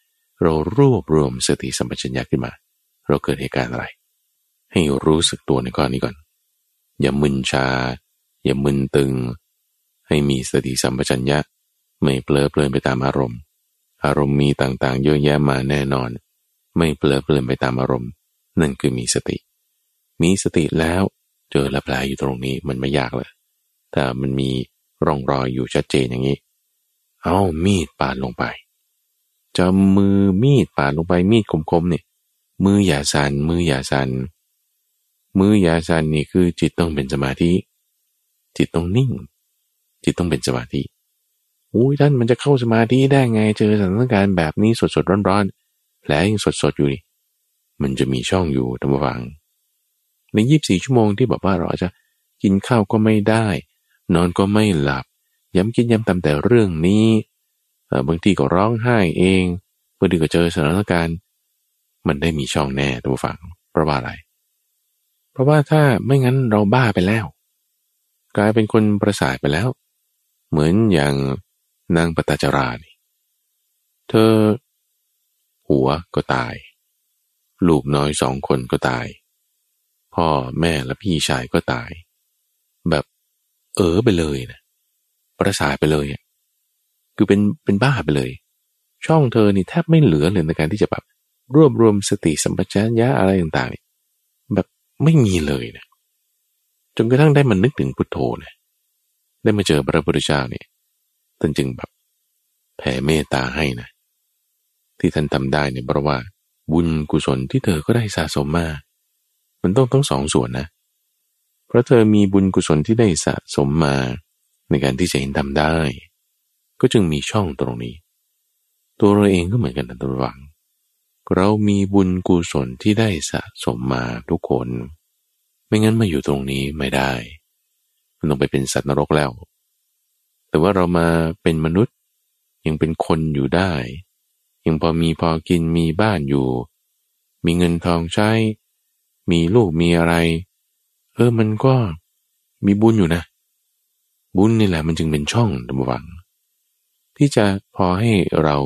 เรารวบรวมสติสัมปชัญญะขึ้นมา เราเกิดเหตุการณ์อะไร ให้รู้สึกตัวในก้อนี้ก่อน อย่ามึนชา อย่ามึนตึง ให้มีสติสัมปชัญญะ ไม่เปลอเปลินไปตามอารมณ์ อารมณ์มีต่างๆ เยอะแยะมาแน่นอน ไม่เปลอเปลินไปตามอารมณ์ นั่นคือมีสติ มีสติแล้วเจอละแผลอยู่ตรงนี้มันไม่ยากเลยแต่มันมีร่องรอยอยู่ชัดเจนอย่างนี้ เอามีดปาดลงไปจะมือมีดปาดลงไปมีดคมๆเนี่ยมืออย่าสันมืออย่าสันมืออย่าสันนี่คือจิตต้องเป็นสมาธิ จิตต้องนิ่ง จิตต้องเป็นสมาธิอุ้ยท่านมันจะเข้าสมาธิได้ไงเจอสถานการณ์แบบนี้สดๆร้อนๆแผลยังสดๆอยู่นี่มันจะมีช่องอยู่ท่านผู้ฟัง ในยีิบสี่ชั่วโมงที่บอกว่าเราจะกินข้าวก็ไม่ได้ นอนก็ไม่หลับ ย้ำคิดย้ำทำแต่เรื่องนี้บางทีก็ร้องไห้เองบางทีก็เจอสถานการณ์ มันได้มีช่องแน่ตัวฝังเพราะว่าอะไร เพราะว่าถ้าไม่งั้นเราบ้าไปแล้ว กลายเป็นคนประสาทไปแล้ว เหมือนอย่างนางปตจรานี่เธอ หัวก็ตาย ลูกน้อยสองคนก็ตาย พ่อแม่และพี่ชายก็ตาย แบบเออไปเลยนะ ประสาทไปเลย คือเป็นเป็นบ้าไปเลย ช่องเธอนี่แทบไม่เหลือเลยในการที่จะแบบรวบรวมสติสัมปชัญญะอะไรต่างๆ แบบไม่มีเลยนะจนกระทั่งได้มันนึกถึงพุทโธนะได้มาเจอพระพุทธเจ้าเนี่ยท่านจึงแบบแผ่เมตตาให้นะที่ท่านทำได้เนี่ยเพราะว่าบุญกุศลที่เธอก็ได้สะสมมา มันต้องต้องสองส่วนนะ เพราะเธอมีบุญกุศลที่ได้สะสมมา ในการที่จะเห็นทำได้ ก็จึงมีช่องตรงนี้ ตัวเราเองก็เหมือนกันนะตัววัง เรามีบุญกุศลที่ได้สะสมมาทุกคน ไม่งั้นมาอยู่ตรงนี้ไม่ได้ มันต้องไปเป็นสัตว์นรกแล้ว แต่ว่าเรามาเป็นมนุษย์ยังเป็นคนอยู่ได้ ยังพอมีพอกินมีบ้านอยู่ มีเงินทองใช้ มีลูกมีอะไร เออมันก็มีบุญอยู่นะ บุญนี่แหละมันจึงเป็นช่องดำวัง ที่จะพอให้เรา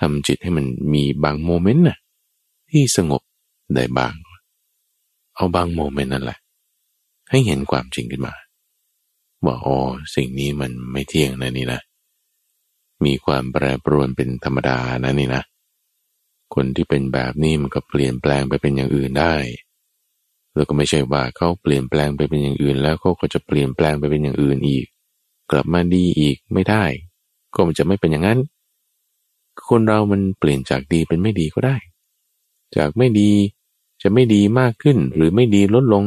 ทำจิตให้มันมีบางโมเมนต์น่ะที่สงบได้บาง เอาบางโมเมนต์นั่นแหละ ให้เห็นความจริงขึ้นมา ว่าอ๋อสิ่งนี้มันไม่เที่ยงนะนี่นะ มีความแปรปรวนเป็นธรรมดานะนี่นะ คนที่เป็นแบบนี้มันก็เปลี่ยนแปลงไปเป็นอย่างอื่นได้ แล้วก็ไม่ใช่ว่าเขาเปลี่ยนแปลงไปเป็นอย่างอื่น แล้วเขาก็จะเปลี่ยนแปลงไปเป็นอย่างอื่นอีก กลับมาดีอีกไม่ได้ ก็มันจะไม่เป็นอย่างนั้น คนเรามันเปลี่ยนจากดีเป็นไม่ดีก็ได้ จากไม่ดีจะไม่ดีมากขึ้นหรือไม่ดีลดลง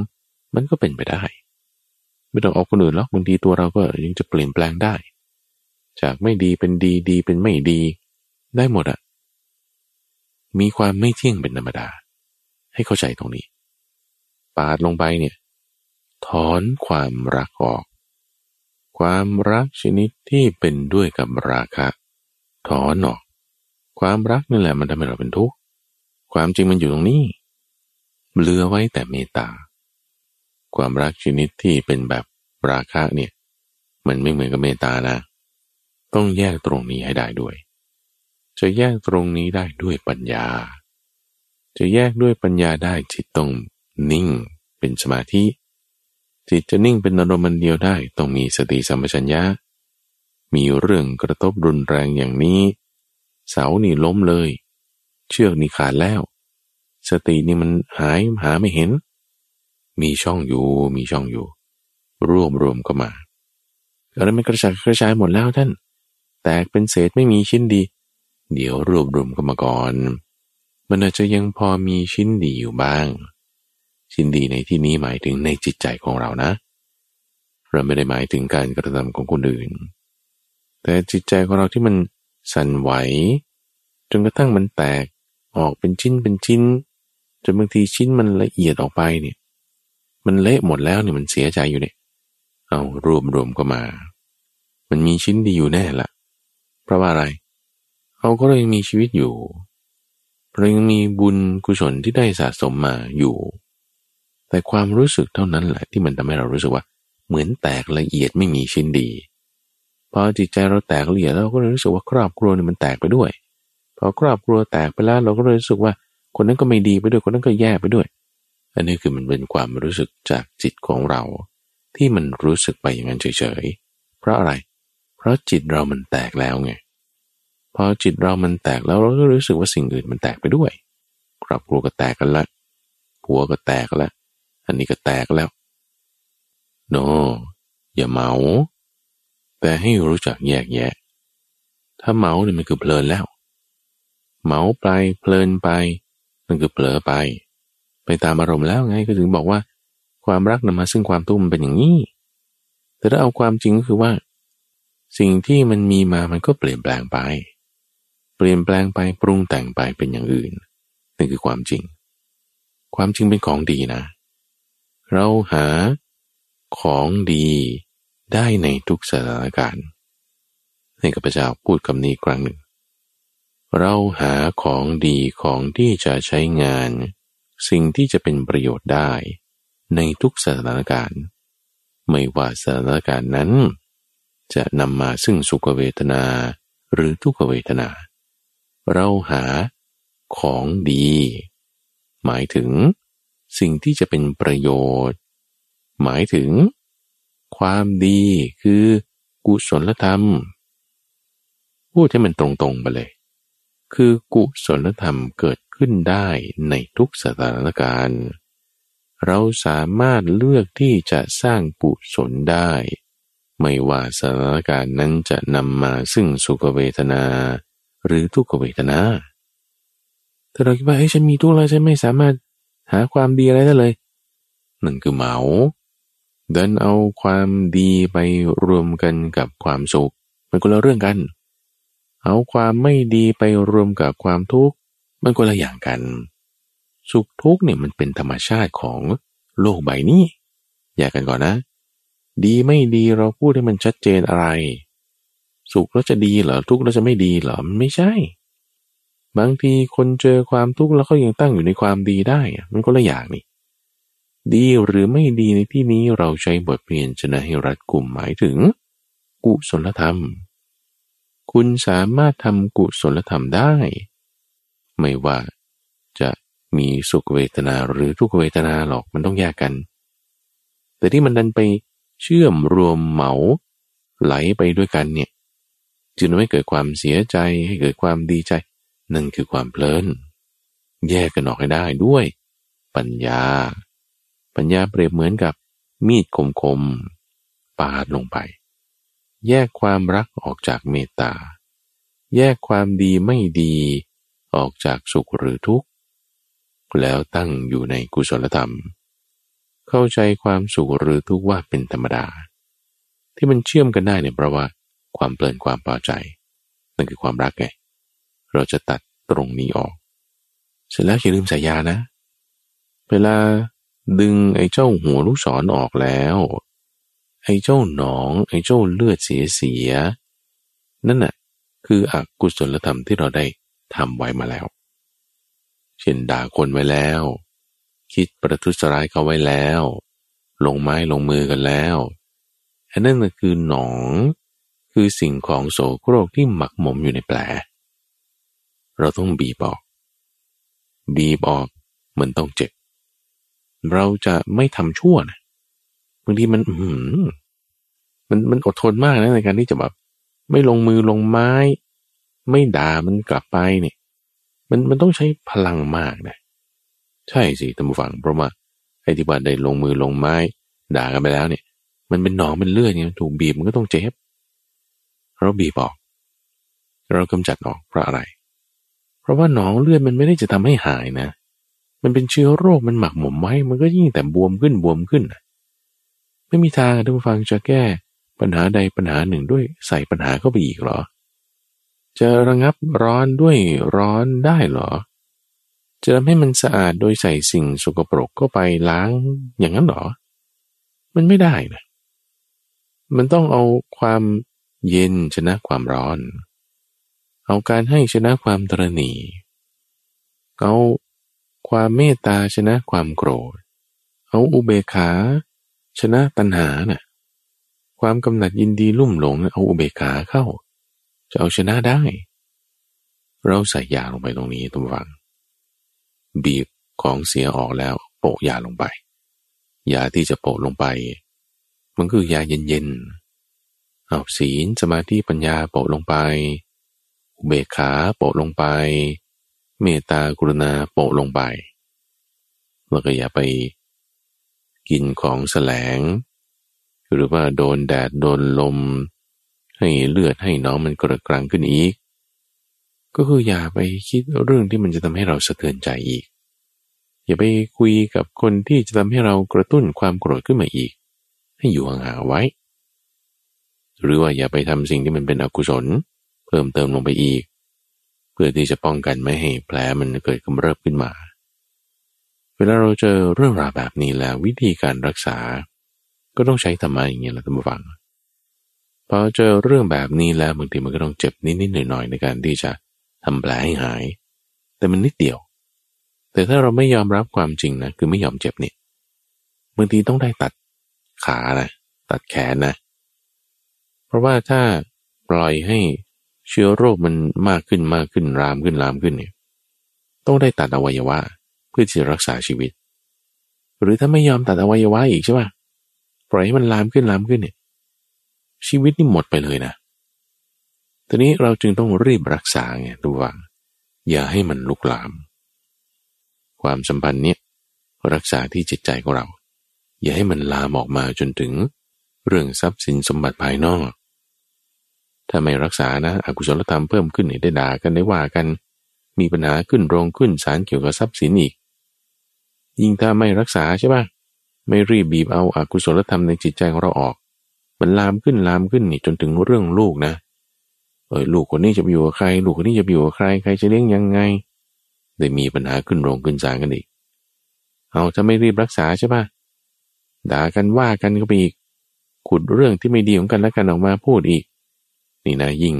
มันก็เป็นไปได้ ไม่ต้องเอาคนอื่นหรอกบางทีตัวเราก็ยังจะเปลี่ยนแปลงได้ จากไม่ดีเป็นดีดีเป็นไม่ดี ได้หมดอะมีความไม่เที่ยงเป็นธรรมดา ให้เข้าใจตรงนี้ ปาดลงไปเนี่ย ถอนความรักออก ความรักชนิดที่เป็นด้วยกับราคะ ถอนออก ความรักนี่แหละมันทำให้เราเป็นทุกข์ ความจริงมันอยู่ตรงนี้ เหลือไว้แต่เมตตา ความรักชนิดที่เป็นแบบราคะเนี่ย มันไม่เหมือนกับเมตตานะ ต้องแยกตรงนี้ให้ได้ด้วย จะแยกตรงนี้ได้ด้วยปัญญาจะแยกด้วยปัญญาได้จิตต้อง นิ่งเป็นสมาธิ จิตจะนิ่งเป็นอารมณ์เดียวได้ต้องมีสติสัมปชัญญะ มีเรื่องกระทบรุนแรงอย่างนี้ เสานี่ล้มเลย เชือกนี่ขาดแล้ว สตินี่มันหายหาไม่เห็น มีช่องอยู่มีช่องอยู่ รวมรวมก็มาอะไรมันกระจัดกระจายหมดแล้วท่าน แตกเป็นเศษไม่มีชิ้นดี เดี๋ยวรวบรวมก็มาก่อน มันอาจจะยังพอมีชิ้นดีอยู่บ้างินดีในที่นี้หมายถึงในจิตใจของเรานะ เราไม่ได้หมายถึงการกระทำของคนอื่น แต่จิตใจของเราที่มันสั่นไหว จนกระทั่งมันแตกออกเป็นชิ้นเป็นชิ้นจนบางทีชิ้นมันละเอียดออกไปเนี่ย มันเละหมดแล้วเนี่ยมันเสียใจอยู่เนี่ย เอารวมรวมก็มา มันมีชิ้นดีอยู่แน่ละเพราะว่าอะไรเขาก็เลยมีชีวิตอยู่เรายังมีบุญกุศลที่ได้สะสมมาอยู่ แต่ความรู้สึกเท่านั้นแหละที่มันทำให้เรารู้สึกว่า เหมือนแตกละเอียดไม่มีชิ้นดี พอจิตใจเราแตกละเอียดเราก็เลยรู้สึกว่าครอบครัวนี่มันแตกไปด้วย พอครอบครัวแตกไปแล้วเราก็เลยรู้สึกว่า คนนั้นก็ไม่ดีไปด้วยคนนั้นก็แย่ไปด้วย อันนี้คือมันเป็นความรู้สึกจากจิตของเรา ที่มันรู้สึกไปอย่างนั้นเฉยๆเพราะอะไร เพราะจิตเรามันแตกแล้วไงพอจิตเรามันแตกแล้วเราก็รู้สึกว่าสิ่งอื่นมันแตกไปด้วย ครอบครัวก็แตกกันละผัวก็แตกแล้ว อันนี้ก็แตกแล้ว โนอย่าเมา แต่ให้รู้จักแยกแยะ ถ้าเมาเนี่ยมันคือเพลินแล้ว เมาไปเพลินไปมันคือเผลอไป ไปตามอารมณ์แล้วไงก็ถึงบอกว่า ความรักนำมาซึ่งความทุกข์มันเป็นอย่างนี้ แต่ถ้าเอาความจริงก็คือว่า สิ่งที่มันมีมามันก็เปลี่ยนแปลงไป เปลี่ยนแปลงไปปรุงแต่งไปเป็นอย่างอื่นนั่นคือความจริง ความจริงเป็นของดีนะ เราหาของดีได้ในทุกสถานการณ์ให้กับพระเจ้าพูดคำนี้ครั้งหนึ่ง เราหาของดีของที่จะใช้งาน สิ่งที่จะเป็นประโยชน์ได้ในทุกสถานการณ์ ไม่ว่าสถานการณ์นั้น จะนำมาซึ่งสุขเวทนาหรือทุกขเวทนา เราหาของดี หมายถึง สิ่งที่จะเป็นประโยชน์ หมายถึง ความดีคือกุศลธรรม พูดให้มันตรงๆไปเลย คือกุศลธรรมเกิดขึ้นได้ในทุกสถานการณ์ เราสามารถเลือกที่จะสร้างกุศลได้ ไม่ว่าสถานการณ์นั้นจะนำมาซึ่งสุขเวทนา หรือทุกขเวทนาถ้าเราคิดว่าเอ้ยฉันมีทุกข์แล้วฉันไม่สามารถ หาความดีอะไรได้เลย นั่นคือเหมาเดินเอาความดีไปรวมกันกับความสุข มันคนละเรื่องกัน เอาความไม่ดีไปรวมกับความทุกข์มันคนละอย่างกัน สุขทุกข์เนี่ยมันเป็นธรรมชาติของโลกใบนี้แยกกันก่อนนะ ดีไม่ดีเราพูดให้มันชัดเจนอะไร สุขแล้วจะดีเหรอทุกข์แล้วจะไม่ดีเหรอมันไม่ใช่ บางทีคนเจอความทุกข์แล้วเขายังตั้งอยู่ในความดีได้ มันก็ละอย่างนี่ ดีหรือไม่ดีในที่นี้เราใช้บทเรียนชนะให้รัดกลุ่มหมายถึง กุศลธรรม คุณสามารถทำกุศลธรรมได้ ไม่ว่าจะมีสุขเวทนาหรือทุกเวทนาหรอกมันต้องแยกกัน แต่ที่มันดันไปเชื่อมรวมเหมาไหลไปด้วยกันเนี่ยจึงทำให้เกิดความเสียใจให้เกิดความดีใจ นั่นคือความเพลิน แยกกันออกให้ได้ด้วย ปัญญา ปัญญาเปรียบเหมือนกับมีดคมๆปาดลงไป แยกความรักออกจากเมตตา แยกความดีไม่ดีออกจากสุขหรือทุกข์ แล้วตั้งอยู่ในกุศลธรรม เข้าใจความสุขหรือทุกข์ว่าเป็นธรรมดา ที่มันเชื่อมกันได้เนี่ยเพราะว่าความเพลินความพอใจ นั่นคือความรักไง เราจะตัดตรงนี้ออก เสร็จแล้วอย่าลืมสายยานะ เวลาดึงไอ้เจ้าหัวลูกศรอออกแล้ว ไอ้เจ้าหนอง ไอ้เจ้าเลือดเสียเสีย นั่นน่ะคืออกุศลธรรมที่เราได้ทำไว้มาแล้ว เช่นด่าคนไว้แล้ว คิดประทุษร้ายเขาไว้แล้ว ลงไม้ลงมือกันแล้วอันนั้นคือหนอง คือสิ่งของโสโครกที่หมักหมมอยู่ในแผล เราต้องบีบออก บีบออกเหมันต้องเจ็บ เราจะไม่ทำชั่วนะบางทีมันอืมันมันอดทนมากนะในการที่จะแบบไม่ลงมือลงไม้ ไม่ด่ามันกลับไปเนี่ย มันมันต้องใช้พลังมากนะ ใช่สิท่านผู้ฟังเพราะว่าไอ้ที่ว่าได้ลงมือลงไม้ ด่ากันไปแล้วเนี่ย มันเป็นหนองเป็นเลือดเนี่ยถูกบีบมันก็ต้องเจ็บเราบีบออก เรากำจัดออกเพราะอะไร ราะว่าหนองเลือดมันไม่ได้จะทำให้หายนะ มันเป็นเชื้อโรคมันหมักหมมไว้ มันก็ยิ่งแต่บวมขึ้นบวมขึ้น ไม่มีทางท่านผู้ฟังจะแก้ปัญหาใดปัญหาหนึ่งด้วยใส่ปัญหาเข้าไปอีกหรอ จะระงับร้อนด้วยร้อนได้หรอ จะทำให้มันสะอาดโดยใส่สิ่งสกปรกเข้าไปล้างอย่างนั้นหรอ มันไม่ได้นะ มันต้องเอาความเย็นชนะความร้อนเเอาการให้ชนะความตรณีเอาความเมตตาชนะความโกรธ เอาอุเบกขา ชนะตัณหานะ่ะ ความกำหนัดยินดีลุ่มหลงเอาอุเบกขาเข้า จะเอาชนะได้ เราใส่ยาลงไปตรงนี้ตุ้มฟัง บีบของเสียออกแล้วโปะยาลงไป ยาที่จะโปะลงไป มันคือยาเย็นๆเอาศีลสมาธิปัญญาโปะลงไป เบกขาโปะลงไป เมตตากรุณาโปะลงไปแล้วก็อย่าไปกินของแสลง หรือว่าโดนแดดโดนลม ให้เลือดให้น้องมันกระกรังขึ้นอีก ก็คืออย่าไปคิดเรื่องที่มันจะทำให้เราสะเทือนใจอีก อย่าไปคุยกับคนที่จะทำให้เรากระตุ้นความโกรธขึ้นมาอีก ให้อยู่ห่างๆไว้ หรือว่าอย่าไปทำสิ่งที่มันเป็นอกุศลเพิ่มเติมลงไปอีก เพื่อที่จะป้องกันไม่ให้แผลมันเกิดกำเริบขึ้นมา เวลาเราเจอเรื่องราวแบบนี้แล้ววิธีการรักษา ก็ต้องใช้ธรรมะอย่างเงี้ยแหละท่านผู้ฟังพอเจอเรื่องแบบนี้แล้วบางทีมันก็ต้องเจ็บนิดๆหน่อยๆในการที่จะทำแผลให้หาย แต่มันนิดเดียว แต่ถ้าเราไม่ยอมรับความจริงนะคือไม่ยอมเจ็บนี่บางทีต้องได้ตัดขานะตัดแขนนะ เพราะว่าถ้าปล่อยให้ เชื้อโรคมันมากขึ้นมากขึ้นรามขึ้นรามขึ้นเนี่ยต้องได้ตัดอวัยวะ เพื่อที่จะรักษาชีวิต หรือถ้าไม่ยอมตัดอวัยวะอีกใช่ปะปล่อยให้มันลามขึ้นลามขึ้นเนี่ยชีวิตนี่หมดไปเลยนะทีนี้เราจึงต้องรีบรักษาไงดูว่าอย่าให้มันลุกลาม ความสัมพันธ์เนี่ยรักษาที่จิตใจของเรา อย่าให้มันลามออกมาจนถึง เรื่องทรัพย์สินสมบัติภายนอก ถ้าไม่รักษานะอกุศลธรรมเพิ่มขึ้นได้ด่ากันได้ว่ากัน มีปัญหาขึ้นโรงขึ้นศาลเกี่ยวกับทรัพย์สินอีก ยิ่งถ้าไม่รักษาใช่ปะไม่รีบบีบเอาอากุศลธรรมในจิตใจของเราออก มันลามขึ้นลามขึ้นนี่จนถึงเรื่องลูกนะ เออลูกคนนี้จะไปอยู่กับใคร ลูกคนนี้จะไปอยู่กับใครใครจะเลี้ยงยังไง ได้มีปัญหาขึ้นโรงขึ้นศาลกันอีก เอาจะไม่รีบรักษาใช่ปะด่ากันว่ากันก็ไปอีกขุดเรื่องที่ไม่ดีของกันและกันออกมาพูดอีก นี่นะยิ่ง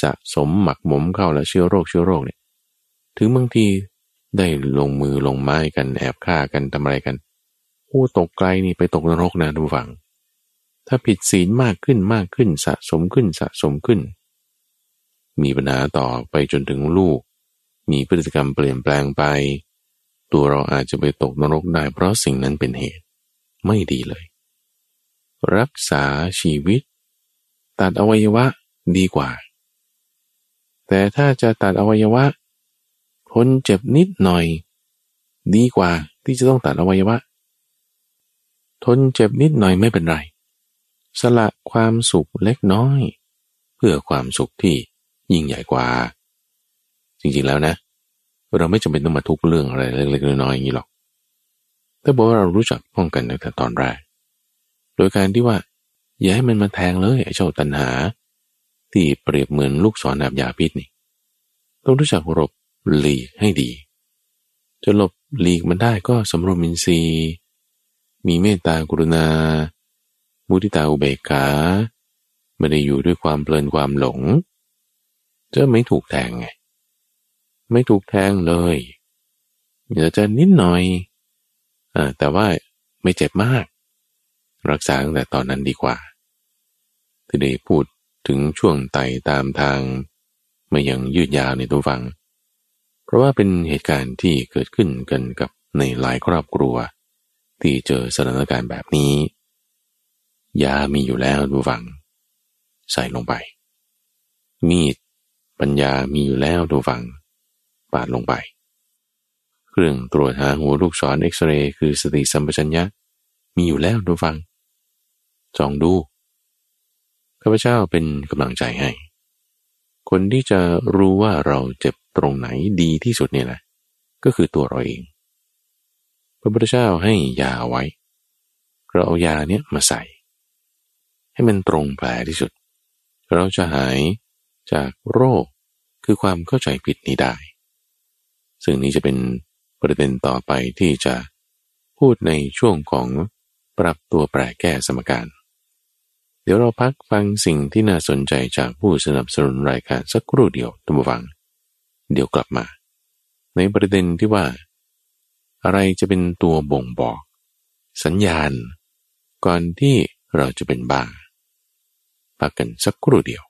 สะสมหมักหมมเข้าแล้วเชื้อโรคเชื้อโรคเนี่ย ถึงบางทีได้ลงมือลงไม้กันแอบฆ่ากันทำอะไรกันผู้ตกไกลนี่ไปตกนรกนะทุกฝัง ถ้าผิดศีลมากขึ้นมากขึ้นสะสมขึ้นสะสมขึ้น มีปัญหาต่อไปจนถึงลูก มีพฤติกรรมเปลี่ยนแปลงไป ตัวเราอาจจะไปตกนรกได้เพราะสิ่งนั้นเป็นเหตุ ไม่ดีเลย รักษาชีวิต ตัดอวัยวะ ดีกว่า แต่ถ้าจะตัดอวัยวะทนเจ็บนิดหน่อย ดีกว่าที่จะต้องตัดอวัยวะ ทนเจ็บนิดหน่อยไม่เป็นไร สละความสุขเล็กน้อย เพื่อความสุขที่ยิ่งใหญ่กว่า จริงๆแล้วนะ เราไม่จำเป็นต้องมาทุกเรื่องอะไรเล็กๆน้อยๆอย่างนี้หรอกแต่บอกว่าเรารู้จักป้องกันตั้งแต่ตอนแรก โดยการที่ว่า อย่าให้มันมาแทงเลยไอ้เจ้าตัณหา ที่เปรียบเหมือนลูกศรแบบยาพิษนี่ต้องรู้จักหลบหลีกให้ดี จะหลบหลีกมันได้ก็สำรวมอินทรีย์ มีเมตตากรุณา มุทิตาอุเบกขา ไม่ได้อยู่ด้วยความเพลินความหลง จะไม่ถูกแทงไง ไม่ถูกแทงเลยเดี๋ยวจะนิดหน่อยอแต่ว่าไม่เจ็บมาก รักษาตั้งแต่ตอนนั้นดีกว่าที่ได้พูด ถึงช่วงไต่ตามทางไมาอย่างยืดยาวในตัวฟัง เพราะว่าเป็นเหตุการณ์ที่เกิดขึ้นกันกับในหลายครอบครัว ที่เจอสถานการณ์แบบนี้ ยามีอยู่แล้วดูฟัง ใส่ลงไป มีดปัญญามีอยู่แล้วดูฟัง ปาดลงไป เครื่องตรวจหาหัวลูกศรเอ็กซเรย์คือสติสัมปชัญญะมีอยู่แล้วดูฟังจองดู ข้าพเจ้าเป็นกำลังใจให้ คนที่จะรู้ว่าเราเจ็บตรงไหนดีที่สุดเนี่ยแหละก็คือตัวเราเอง พระพุทธเจ้าให้ยาไว้ เราเอายาเนี้ยมาใส่ ให้มันตรงแผลที่สุด เราจะหายจากโรคคือความเข้าใจผิดนี้ได้ ซึ่งนี้จะเป็นประเด็นต่อไปที่จะพูดในช่วงของปรับตัวแปรแก้สมการ เดี๋ยวเราพักฟังสิ่งที่น่าสนใจจากผู้สนับสนุนรายการสักครู่เดียวตัมฟัง เดี๋ยวกลับมา ในประเด็นที่ว่า อะไรจะเป็นตัวบ่งบอก สัญญาณ ก่อนที่เราจะเป็นบ้าพักกันสักครู่เดียว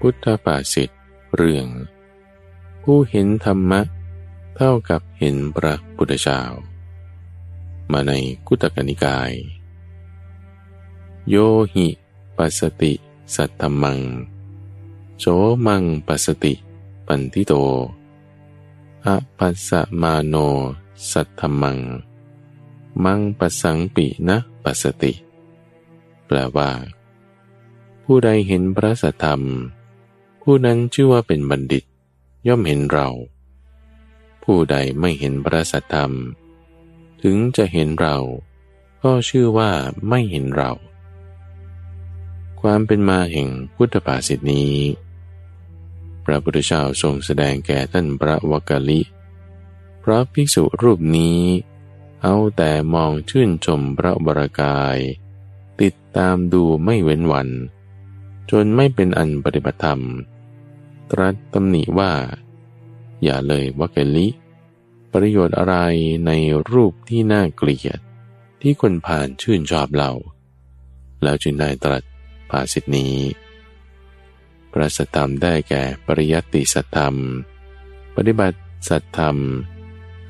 พุทธภาษิตเรื่อง ผู้เห็นธรรมะ เท่ากับเห็นพระพุทธเจ้า มาในกุตกนิกาย โยหิปัสติ สัตธมังโสมังปัสติ ปันทิโตอปัสสมาโน สัตธมัง มังปัสสังปินะปัสติ แปลว่า ผู้ใดเห็นพระสัทธรรม ผู้นั้นชื่อว่าเป็นบัณฑิต ย่อมเห็นเรา ผู้ใดไม่เห็นพระสัทธรรม ถึงจะเห็นเราก็ชื่อว่าไม่เห็นเรา ความเป็นมาแห่งพุทธภาษิตนี้ พระพุทธเจ้าทรงแสดงแก่ท่านพระวกลิพระภิกษุรูปนี้ เอาแต่มองชื่นชมพระบรากาย ติดตามดูไม่เว้นวัน จนไม่เป็นอันปฏิบัติธรรม ตรัสตำหนิว่า อย่าเลยวกเกลิ ประโยชน์อะไรในรูปที่น่าเกลียด ที่คนผ่านชื่นชอบเรา แล้วจึงได้ตรัสภาสิทนี้ พระสัทธรรมได้แก่ปริยัติสัทธรรม ปฏิบัติสัทธรรม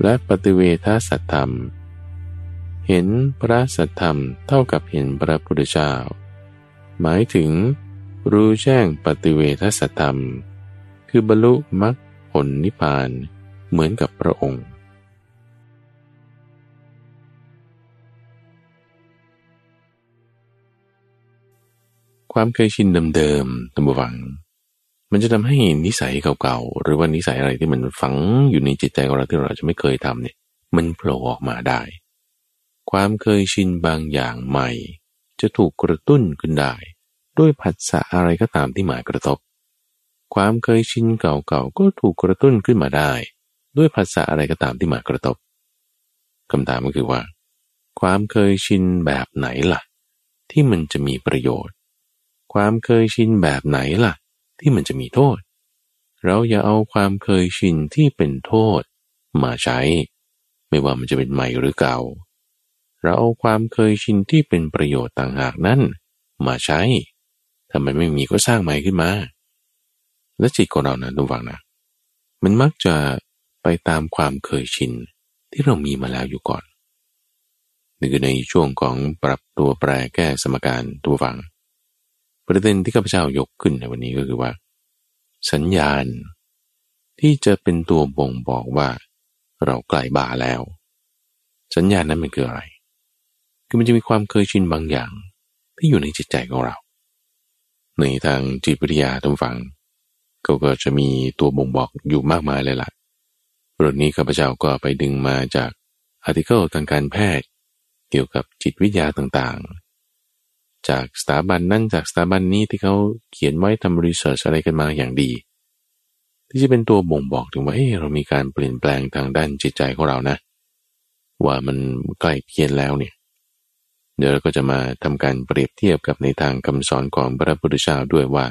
และปฏิเวทสัทธรรม เห็นพระสัทธรรมเท่ากับเห็นพระพุทธเจ้า หมายถึงรู้แจ้งปฏิเวทสัทธรรม คือบรรลุมรรคผลนิพพานเหมือนกับพระองค์ความเคยชินเดิมๆตัมบวัง มันจะทำให้นิสัยเก่าๆ หรือว่านิสัยอะไรที่มันฝังอยู่ในจิตใจของเราที่เราจะไม่เคยทำเนี่ย มันโผล่ออกมาได้ ความเคยชินบางอย่างใหม่ จะถูกกระตุ้นขึ้นได้ ด้วยผัสสะอะไรก็ตามที่หมายกระทบ ความเคยชินเก่าๆก็ถูกกระตุ้นขึ้นมาได้ ด้วยภาษาอะไรก็ตามที่มากระทบคำถามก็คือว่า ความเคยชินแบบไหนล่ะ ที่มันจะมีประโยชน์ ความเคยชินแบบไหนล่ะ ที่มันจะมีโทษ เราอย่าเอาความเคยชินที่เป็นโทษ มาใช้ ไม่ว่ามันจะเป็นใหม่หรือเก่า เราเอาความเคยชินที่เป็นประโยชน์ต่างหากนั้น มาใช้ทำไมไม่มีก็สร้างใหม่ขึ้นมา และจิตของเรานะทุกฝังนะ มันมักจะไปตามความเคยชินที่เรามีมาแล้วอยู่ก่อนนี่คือในช่วงของปรับตัวแปรแก้สมการตัวฝัง ประเด็นที่ข้าพเจ้ายกขึ้นในวันนี้ก็คือว่า สัญญาณ ที่จะเป็นตัวบ่งบอกว่า เราใกล้บ่าแล้ว สัญญาณนั้นมันคืออะไร คือมันจะมีความเคยชินบางอย่างที่อยู่ในจิตใจของเรา ในทางจิตวิทยาทุกฝัง ก็ก็จะมีตัวบ่งบอกอยู่มากมายเลยละ่ะบทนี้ข้าพเจ้าก็ไปดึงมาจากอาร์ติเคิลทางการแพทย์ เกี่ยวกับจิตวิทยาต่างๆ จากสถาบันนั่นจากสถาบันนี้ที่เขาเขียนไว้ทำรีเสิร์ชอะไรกันมาอย่างดี ที่จะเป็นตัวบ่งบอกถึงว่าเฮ้เรามีการเปลี่ยนแปลงทางด้านจิตใจของเรานะ ว่ามันใกล้เคียนแล้วเนี่ยเดี๋ยวเราก็จะมาทำการเปรียบเทียบกับในทางคำสอนของพระพุทธเจ้าด้วยว่า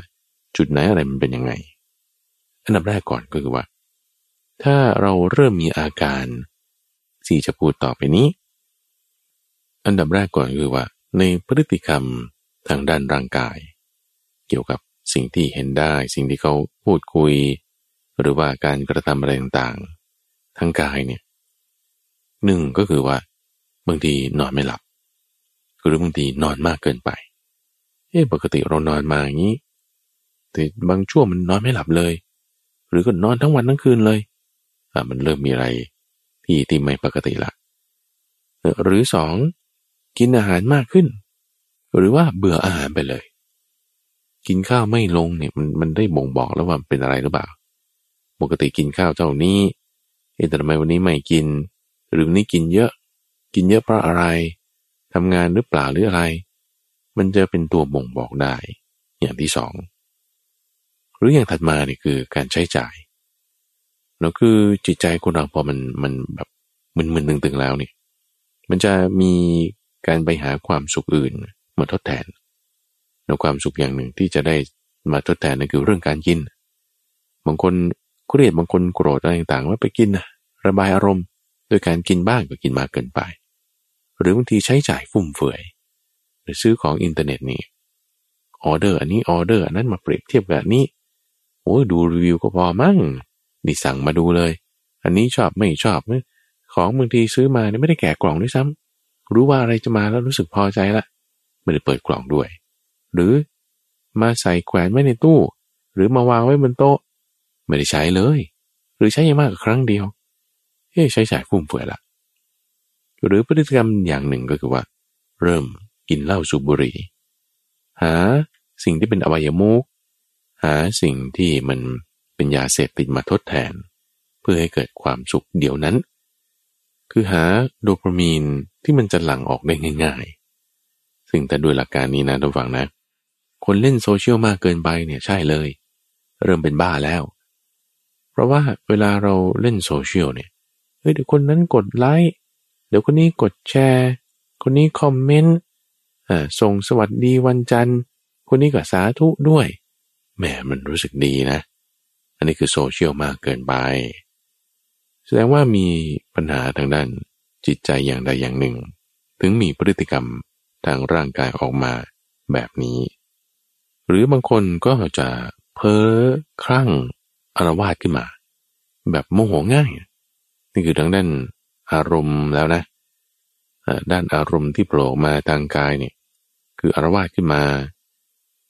จุดไหนอะไรมันเป็นยังไง อันดับแรกก่อนก็คือว่า ถ้าเราเริ่มมีอาการที่จะพูดต่อไปนี้ อันดับแรกก่อนคือว่า ในพฤติกรรมทางด้านร่างกาย เกี่ยวกับสิ่งที่เห็นได้ สิ่งที่เขาพูดคุย หรือว่าการกระทำอะไรต่างๆทางกายเนี่ยหนึ่งก็คือว่าบางทีนอนไม่หลับ หรือบางทีนอนมากเกินไปเอ๊ะปกติเรานอนมาอย่างนี้แต่บางช่วงมันนอนไม่หลับเลย หรือก็นอนทั้งวันทั้งคืนเลยอะมันเริ่มมีอะไรที่ที่ไม่ปกติละหรือสองกินอาหารมากขึ้น หรือว่าเบื่ออาหารไปเลย กินข้าวไม่ลงเนี่ยมันมันได้บ่งบอกแล้วว่าเป็นอะไรหรือเปล่า ปกติกินข้าวเท่านี้เอ๊ะแต่ทำไมวันนี้ไม่กิน หรือวันนี้กินเยอะ กินเยอะเพราะอะไรทำงานหรือเปล่าหรืออะไร มันจะเป็นตัวบ่งบอกได้ อย่างที่สอง หรืออย่างถัดมาเนี่ยคือการใช้จ่ายแล้วคือจิตใจคนเราพอมันมันแบบมึนๆตึงๆแล้วเนี่ยมันจะมีการไปหาความสุขอื่นมาทดแทนแล้วความสุขอย่างหนึ่งที่จะได้มาทดแทนนั่นคือเรื่องการกินบางคนเครียดบางคนโกรธอะไรต่างๆ ว่าไปกินระบายอารมณ์ โดยการกินบ้างก็กินมากเกินไป หรือบางทีใช้จ่ายฟุ่มเฟือย หรือซื้อของอินเทอร์เน็ตนี่ออเดอร์อันนี้ออเดอร์อันนั้นมาเปรียบเทียบกับนี้ อ้ดูรีวิวก็พอมั่งนี่สั่งมาดูเลย อันนี้ชอบไม่ชอบของบางทีซื้อมาเนี่ยไม่ได้แกะกล่องด้วยซ้ำรู้ว่าอะไรจะมาแล้วรู้สึกพอใจละไม่ได้เปิดกล่องด้วย หรือมาใส่แขวนไว้ในตู้ หรือมาวางไว้บนโต๊ะ ไม่ได้ใช้เลย หรือใช้ยังมากกว่าครั้งเดียวเฮ้ใช้จ่ายฟุ่มเฟือยละหรือพฤติกรรมอย่างหนึ่งก็คือว่า เริ่มกินเหล้าสูบบุหรี่หาสิ่งที่เป็นอวัยมุก หาสิ่งที่มันเป็นยาเสพติดมาทดแทน เพื่อให้เกิดความสุขเดี๋ยวนั้น คือหาโดปามีนที่มันจะหลั่งออกได้ง่ายๆ ซึ่งแต่ด้วยหลักการนี้นะทุกฝังนะ คนเล่นโซเชียลมากเกินไปเนี่ยใช่เลย เริ่มเป็นบ้าแล้ว เพราะว่าเวลาเราเล่นโซเชียลเนี่ยเฮ้ยเดี๋ยวคนนั้นกดไลค์เดี๋ยวคนนี้กดแชร์ คนนี้คอมเมนต์อ่าส่งสวัสดีวันจันทร์ คนนี้ก็สาธุด้วย แหมมันรู้สึกดีนะ อันนี้คือโซเชียลมากเกินไป แสดงว่ามีปัญหาทางด้านจิตใจอย่างใดอย่างหนึ่ง ถึงมีพฤติกรรมทางร่างกายออกมาแบบนี้ หรือบางคนก็จะเพ้อคลั่งอารวาสขึ้นมา แบบโมโหง่าย นี่คือทางด้านอารมณ์แล้วนะด้านอารมณ์ที่โผล่มาทางกายเนี่ยคืออารวาสขึ้นมา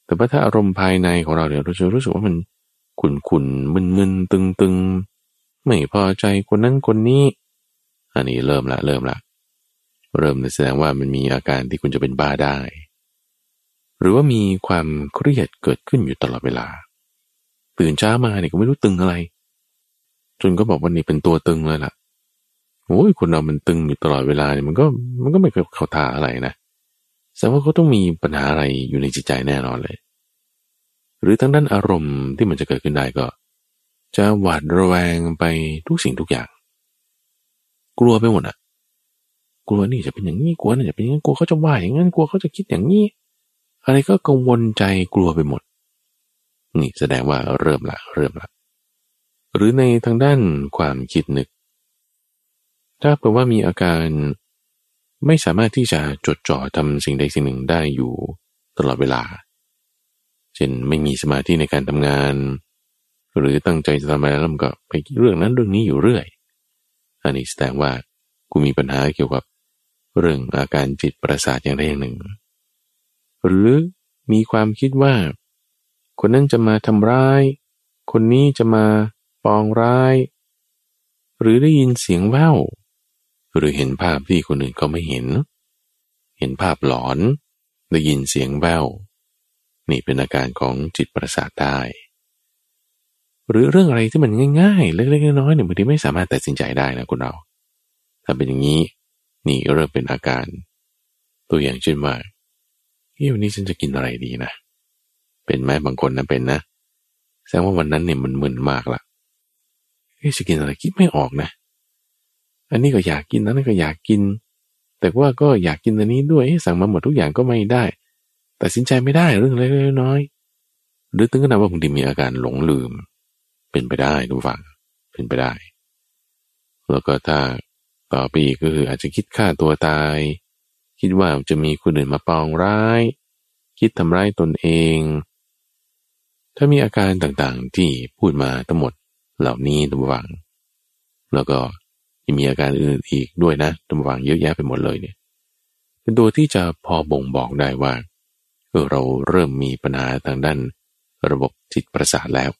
แต่ว่าถ้าอารมณ์ภายในของเราเนี่ยวเราจะรู้สึกว่ามันขุนขุนมึนมึนตึงตึงไม่พอใจคนนั้นคนนี้ อันนี้เริ่มละเริ่มละ เริ่มแสดงว่ามันมีอาการที่คุณจะเป็นบ้าได้ หรือว่ามีความเครียดเกิดขึ้นอยู่ตลอดเวลา ตื่นเช้ามาเนี่ยก็ไม่รู้ตึงอะไร จนก็บอกว่านี่เป็นตัวตึงเลยล่ะโอ้ยคนเรามันตึงอยู่ตลอดเวลาเนี่ยมันก็มันก็ไม่เข้าท่าอะไรนะ แสดงว่าเขาต้องมีปัญหาอะไรอยู่ในจิตใจแน่นอนเลย หรือทั้งด้านอารมณ์ที่มันจะเกิดขึ้นได้ก็ จะหวาดระแวงไปทุกสิ่งทุกอย่าง กลัวไปหมดอะกลัวนี่จะเป็นอย่างนี้กลัวนั่นจะเป็นอย่างนี้กลัวเขาจะว่าอย่างนั้นกลัวเขาจะคิดอย่างนี้ อะไรก็กังวลใจกลัวไปหมด นี่แสดงว่าเริ่มละเริ่มละหรือในทางด้านความคิดนึก ถ้าแปลว่ามีอาการ ไม่สามารถที่จะจดจ่อทำสิ่งใดสิ่งหนึ่งได้อยู่ตลอดเวลา เช่นไม่มีสมาธิในการทำงาน หรือตั้งใจจะทำอะไรแล้วมันก็ไปเรื่องนั้นเรื่องนี้อยู่เรื่อย อันนี้แสดงว่ากูมีปัญหาเกี่ยวกับเรื่องอาการจิตประสาทอย่างใดอย่างหนึ่ง หรือมีความคิดว่า คนนั้นจะมาทำร้าย คนนี้จะมาปองร้าย หรือได้ยินเสียงแว่ว หรือเห็นภาพที่คนอื่นก็ไม่เห็น เห็นภาพหลอน ได้ยินเสียงแววนี่เป็นอาการของจิตประสาทได้ หรือเรื่องอะไรที่มันง่ายๆ เล็กๆน้อยๆเนี่ยบางทีไม่สามารถตัดสินใจได้นะคุณเราถ้าเป็นอย่างนี้ นี่เริ่มเป็นอาการ ตัวอย่างเช่นว่าเฮ้ยวันนี้ฉันจะกินอะไรดีนะ เป็นไหมบางคนนะเป็นนะแสดงว่าวันนั้นเนี่ยมันมึนมากละเฮ้ยจะกินอะไรคิดไม่ออกนะ อันนี้ก็อยากกินนั้นก็อยากกิน แต่ว่าก็อยากกินอันนี้ด้วยสั่งมาหมดทุกอย่างก็ไม่ได้ตัดสินใจไม่ได้เรื่องเล็กๆน้อยๆหรือถึงขนาดว่าบางทีมีอาการหลงลืม เป็นไปได้ทุกฝั่งเป็นไปได้ แล้วก็ถ้าต่อไปอีกก็คืออาจจะคิดฆ่าตัวตาย คิดว่าจะมีคนอื่นมาปองร้าย คิดทำร้ายตนเอง ถ้ามีอาการต่างๆที่พูดมาทั้งหมดเหล่านี้ทุกฝั่งแล้วก็ ยังมีอาการอื่นอีกด้วยนะตำวังเยอะแยะไปหมดเลยเนี่ย เป็นตัวที่จะพอบ่งบอกได้ว่าเออเราเริ่มมีปัญหาทางด้านระบบจิตประสาทแล้ว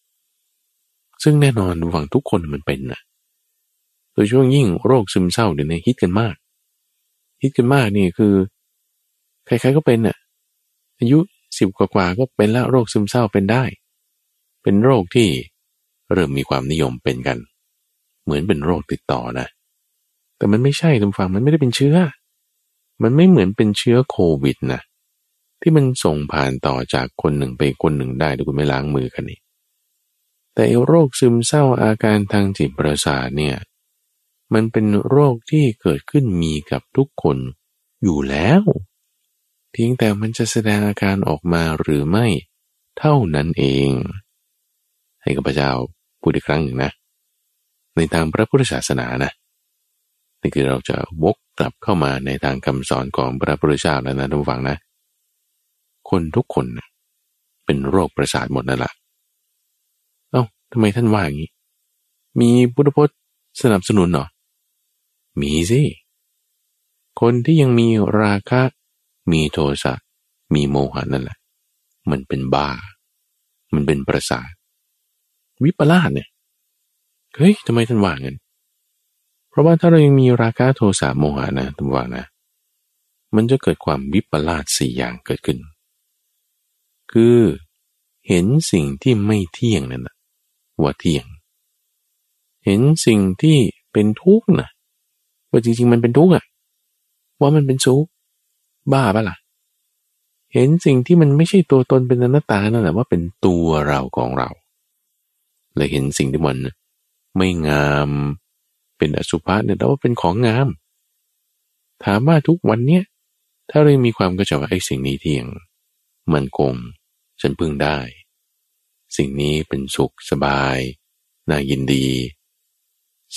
ซึ่งแน่นอนหวังทุกคนมันเป็นนะโดยช่วงยิ่งโรคซึมเศร้าเดี๋ยวนี้ฮิตกันมาก ฮิตกันมากนี่คือ ใครๆก็เป็นน่ะอายุสิบกว่าก็เป็นล้วโรคซึมเศร้าเป็นได้ เป็นโรคที่เริ่มมีความนิยมเป็นกัน เหมือนเป็นโรคติดต่อนะ แต่มันไม่ใช่ทุกฝั่งมันไม่ได้เป็นเชื้อ มันไม่เหมือนเป็นเชื้อโควิดนะที่มันส่งผ่านต่อจากคนหนึ่งไปคนหนึ่งได้ถ้าคุณไม่ล้างมือกันนี่แต่โรคซึมเศร้าอาการทางจิตประสาทเนี่ยมันเป็นโรคที่เกิดขึ้นมีกับทุกคนอยู่แล้ว เพียงแต่มันจะแสดงอาการออกมาหรือไม่เท่านั้นเอง ให้กับพระเจ้าพูดอีกครั้งหนึ่งนะ ในทางพระพุทธศาสนานะ นี่คือเราจะวกกลับเข้ามาในทางคำสอนของพระพุทธเจ้าแล้วนะทุกฝังนะ คนทุกคนเป็นโรคประสาทหมดนั่นแหละเอา้าทำไมท่านว่าอย่างนี้ มีพุทธพจน์สนับสนุนเหรอ มีสิ คนที่ยังมีราคะ มีโทสะ มีโมหะนั่นแหละ มันเป็นบ้า มันเป็นประสาท วิปลาสเนี่ย เฮ้ยทำไมท่านว่างั้น ราะว่าถ้าเรายังมีราคะโทสะโมหะนะทุกว่านะ มันจะเกิดความวิปลาสสี่อย่างเกิดขึ้น คือเห็นสิ่งที่ไม่เที่ยงนั่นนะว่าเที่ยง เห็นสิ่งที่เป็นทุกข์นะว่าจริงๆมันเป็นทุกข์อะว่ามันเป็นสุขบ้าปะล่ะ เห็นสิ่งที่มันไม่ใช่ตัวตนเป็นอนัตตานั่นแหละว่าเป็นตัวเราของเราเลยเห็นสิ่งที่มันไม่งาม เป็นอสุภะเนี่ยแต่ว่าเป็นของงาม ถามว่าทุกวันเนี้ยถ้าเรามีความก็จะว่าไอ้สิ่งนี้เที่ยง มันคงฉันพึงได้ สิ่งนี้เป็นสุขสบายน่ายินดี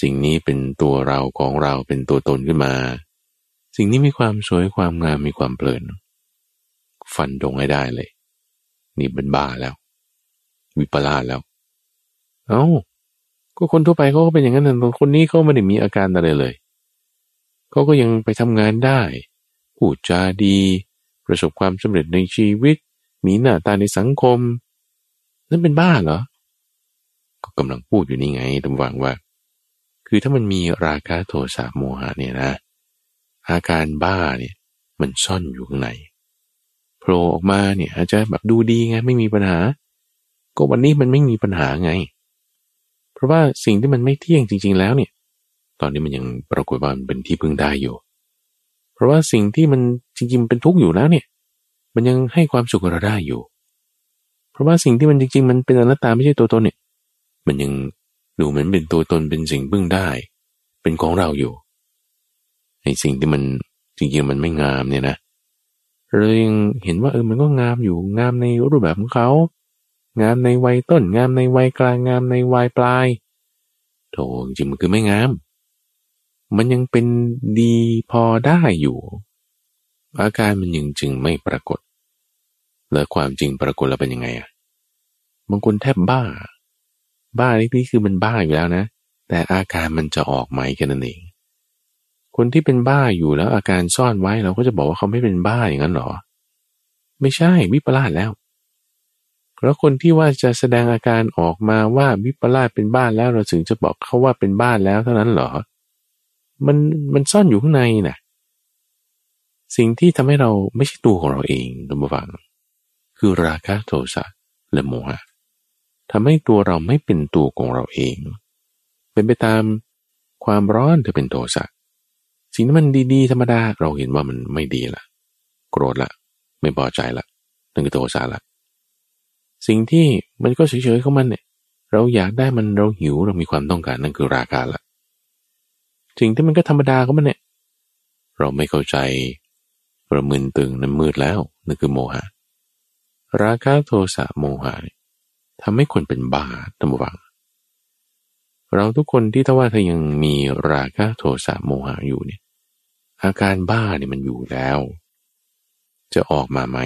สิ่งนี้เป็นตัวเราของเราเป็นตัวตนขึ้นมา สิ่งนี้มีความสวยความงามมีความเพลินฟันดงให้ได้เลย นี่เป็นบ้าแล้ว วิปลาสแล้ว เอา้า ก็คนทั่วไปเขาก็เป็นอย่างนั้นแต่คนนี้เขาไม่ได้มีอาการอะไรเลยเขาก็ยังไปทำงานได้พูดจาดี ประสบความสำเร็จในชีวิต มีหน้าตาในสังคม นั่นเป็นบ้าเหรอ ก็กำลังพูดอยู่นี่ไงตำหวังว่า คือถ้ามันมีราคะโทสะโมหะเนี่ยนะ อาการบ้าเนี่ยมันซ่อนอยู่ข้างในโผล่ออกมาเนี่ยอาจจะแบบดูดีไงไม่มีปัญหา ก็วันนี้มันไม่มีปัญหาไง ราะว่าสิ่งที่มันไม่เที่ยงจริง ๆ แล้วเนี่ย ตอนนี้มันยังปรากฏว่ามันเป็นที่พึ่งได้อยู่ เพราะว่าสิ่งที่มันจริงๆเป็นทุกข์อยู่แล้วเนี่ย มันยังให้ความสุขเราได้อยู่ เพราะว่าสิ่งที่มันจริง ๆ มันเป็นอนัตตาไม่ใช่ตัวตนเนี่ย มันยังดูเหมือนเป็นตัวตนเป็นสิ่งพึ่งได้ เป็นของเราอยู่ในสิ่งที่มันจริงๆมันไม่งามเนี่ยนะเรายังเห็นว่าเออมันก็งามอยู่งามในรูปแบบของเขา งามในวัยต้น งามในวัยกลางงามในวัยปลายโถจริงมันคือไม่งาม มันยังเป็นดีพอได้อยู่ อาการมันยังจึงไม่ปรากฏ แล้วความจริงปรากฏแล้วเป็นยังไงอะบางคนแทบบ้า บ้านี่คือมันบ้าอยู่แล้วนะ แต่อาการมันจะออกไหมแค่นั้นเองคนที่เป็นบ้าอยู่แล้วอาการซ่อนไว้เราก็จะบอกว่าเขาไม่เป็นบ้าอย่างนั้นหรอ ไม่ใช่วิปลาสแล้ว แล้วคนที่ว่าจะแสดงอาการออกมาว่าวิปลาสเป็นบ้านแล้วเราถึงจะบอกเขาว่าเป็นบ้านแล้วเท่านั้นเหรอ มันมันซ่อนอยู่ข้างในนะ่ะ สิ่งที่ทำให้เราไม่ใช่ตัวของเราเองดับฟัง คือราคะโทสะและโมหะทำให้ตัวเราไม่เป็นตัวของเราเอง เป็นไปตามความร้อนจะเป็นโทสะสิ่งที่มันดีๆ ธรรมดาเราเห็นว่ามันไม่ดีละโกรธละไม่พอใจละนั่นคือโทสะละ สิ่งที่มันก็เฉยๆของมันเนี่ยเราอยากได้มันเราหิวเรามีความต้องการนั่นคือราคาละสิ่งที่มันก็ธรรมดาของมันเนี่ยเราไม่เข้าใจประมึนตึงนั้นมืดแล้วนั่นคือโมหะ ราคะโทสะโมหะทำให้คนเป็นบ้าตั้งวัง เราทุกคนที่ถ้าว่าถ้ายังมีราคะโทสะโมหะอยู่เนี่ยอาการบ้าเนี่ยมันอยู่แล้ว จะออกมาไหม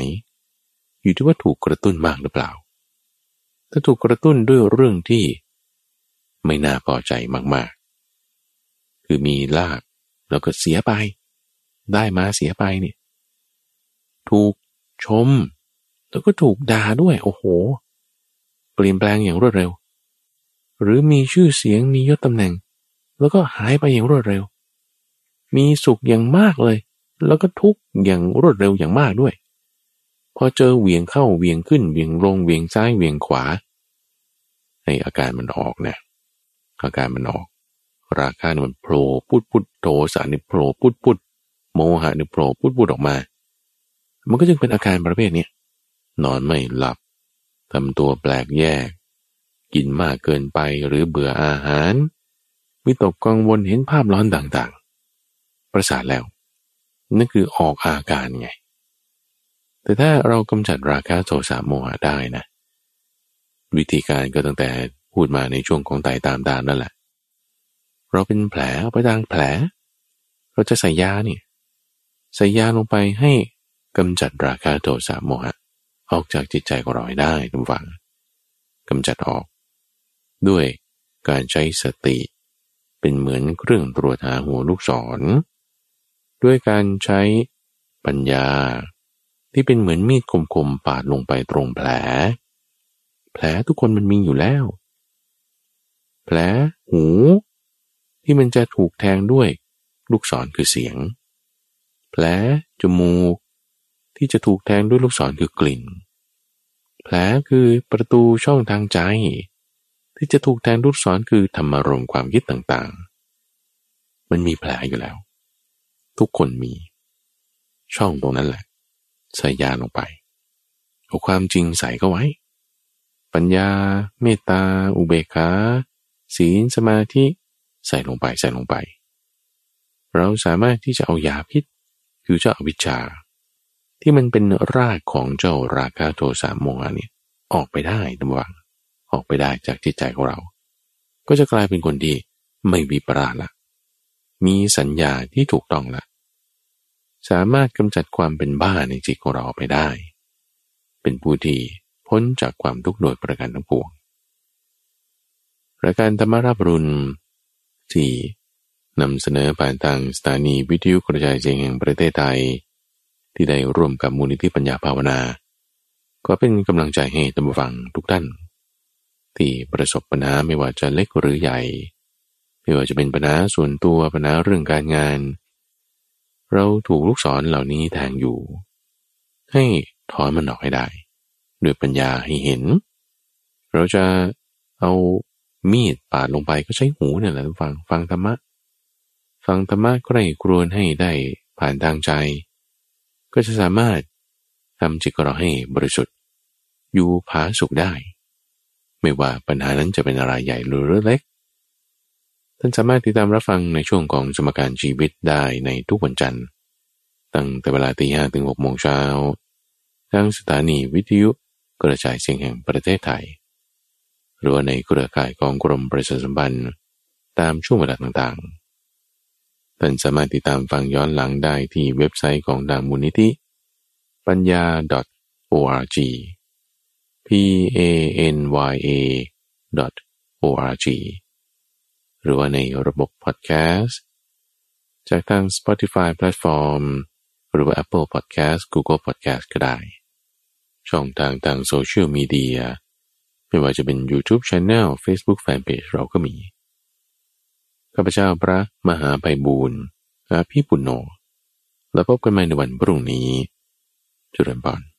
อยู่ที่ว่าถูกกระตุ้นมากหรือเปล่า ถ้าถูกกระตุ้นด้วยเรื่องที่ ไม่น่าพอใจมากๆ คือมีลาบแล้วก็เสียไป ได้มาเสียไปเนี่ยถูกชม แล้วก็ถูกด่าด้วย โอ้โห เปลี่ยนแปลงอย่างรวดเร็ว หรือมีชื่อเสียงมียศตำแหน่ง แล้วก็หายไปอย่างรวดเร็ว มีสุขอย่างมากเลย แล้วก็ทุกข์อย่างรวดเร็วอย่างมากด้วย พอเจอเหวี่ยงเข้าเหวี่ยงขึ้นเหวี่ยงลงเหวี่ยงซ้ายเหวี่ยงขวาในอาการมันออกนะอาการมันออก ราคาเนี่ยมันโผล่พุดพุดโทสานี่โผล่พุดพุดโมหะเนี่ยโผล่พุดพุดออกมา มันก็จึงเป็นอาการประเภทนี้นอนไม่หลับทำตัวแปลกแยก กินมากเกินไปหรือเบื่ออาหารวิตกกังวลเห็นภาพร้อนต่างๆ ประสาทแล้ว นั่นคือออกอาการไง แต่ถ้าเรากำจัดราคะโทสะโมหะได้นะ วิธีการก็ตั้งแต่พูดมาในช่วงของไต่ตามตามนั่นแหละ เราเป็นแผลเอาไปทางแผล เราจะใส่ยาเนี่ยใส่ยาลงไปให้กำจัดราคะโทสะโมหะออกจากจิตใจของเราได้ทุกฝังกำจัดออก ด้วยการใช้สติ เป็นเหมือนเครื่องตรวจหาหัวลูกศร ด้วยการใช้ปัญญา ที่เป็นเหมือนมีดคมๆปาดลงไปตรงแผล แผลทุกคนมันมีอยู่แล้ว แผลหู ที่มันจะถูกแทงด้วย ลูกศรคือเสียง แผลจมูก ที่จะถูกแทงด้วยลูกศรคือกลิ่น แผลคือประตูช่องทางใจ ที่จะถูกแทงลูกศรคือธรรมารมความคิดต่างๆ มันมีแผลอยู่แล้ว ทุกคนมี ช่องตรงนั้นแหละ ใส่ยาลงไปเอาความจริงใส่ก็ไว้ ปัญญา เมตตา อุเบกขาศีลสมาธิใส่ลงไปใส่ลงไป เราสามารถที่จะเอายาพิษ คือเจ้าอวิชชา ที่มันเป็นรากของเจ้าราคะโทสะโมหะนี่ออกไปได้ตำวังออกไปได้จากจิตใจของเรา ก็จะกลายเป็นคนที่ไม่วิปราละมีสัญญาที่ถูกต้องละ สามารถกำจัดความเป็นบ้าในจิตของเราไปได้ เป็นผู้ที่พ้นจากความทุกข์โดยประการทั้งปวงรายการธรรมรับรุนที่นำเสนอผ่านทางสถานีวิทยุกระจายเสียงแห่งประเทศไทย ที่ได้ร่วมกับมูลนิธิปัญญาภาวนา ก็เป็นกำลังใจให้ตัมฟังทุกท่าน ที่ประสบปัญหาไม่ว่าจะเล็กหรือใหญ่ ไม่ว่าจะเป็นปัญหาส่วนตัวปัญหาเรื่องการงาน เราถูกลูกศรเหล่านี้แทงอยู่ ให้ถอนมันออกให้ได้ ด้วยปัญญาให้เห็น เราจะเอามีดปาดลงไปก็ใช้หูเนี่ยแหละฟังฟังธรรมะ ฟังธรรมะก็ได้กรวนให้ได้ผ่านทางใจ ก็จะสามารถทำจิตเราให้บริสุทธิ์ อยู่ผาสุขได้ ไม่ว่าปัญหานั้นจะเป็นอะไรใหญ่หรือเล็ก ท่านสามารถติดตามรับฟังในช่วงของสมการชีวิตได้ในทุกวันจันทร์ ตั้งแต่เวลาตีห้ถึงหกโมงเช้าทางสถานีวิทยุกระจายเสียงแห่งประเทศไทย หรือในเครือข่ายของกรมประชาสัมพันธ์ตามช่วงเวลาต่างๆ ท่านสามารถติดตามฟังย้อนหลังได้ที่เว็บไซต์ของดางมูลนิธิ ปัญญา .org p a n y a .org หรือว่าในระบบพอดแคสต์จากทาง Spotify Platform หรือว่า Apple Podcast Google Podcast ก็ได้ ช่องทางทางโซเชียลมีเดียไม่ว่าจะเป็น YouTube Channel Facebook Fanpage เราก็มี ข้าพเจ้าพระมหาไพบูรณ์อาพี่ปุณโญแล้วพบกันใหม่ในวันพรุ่งนี้จุลปอน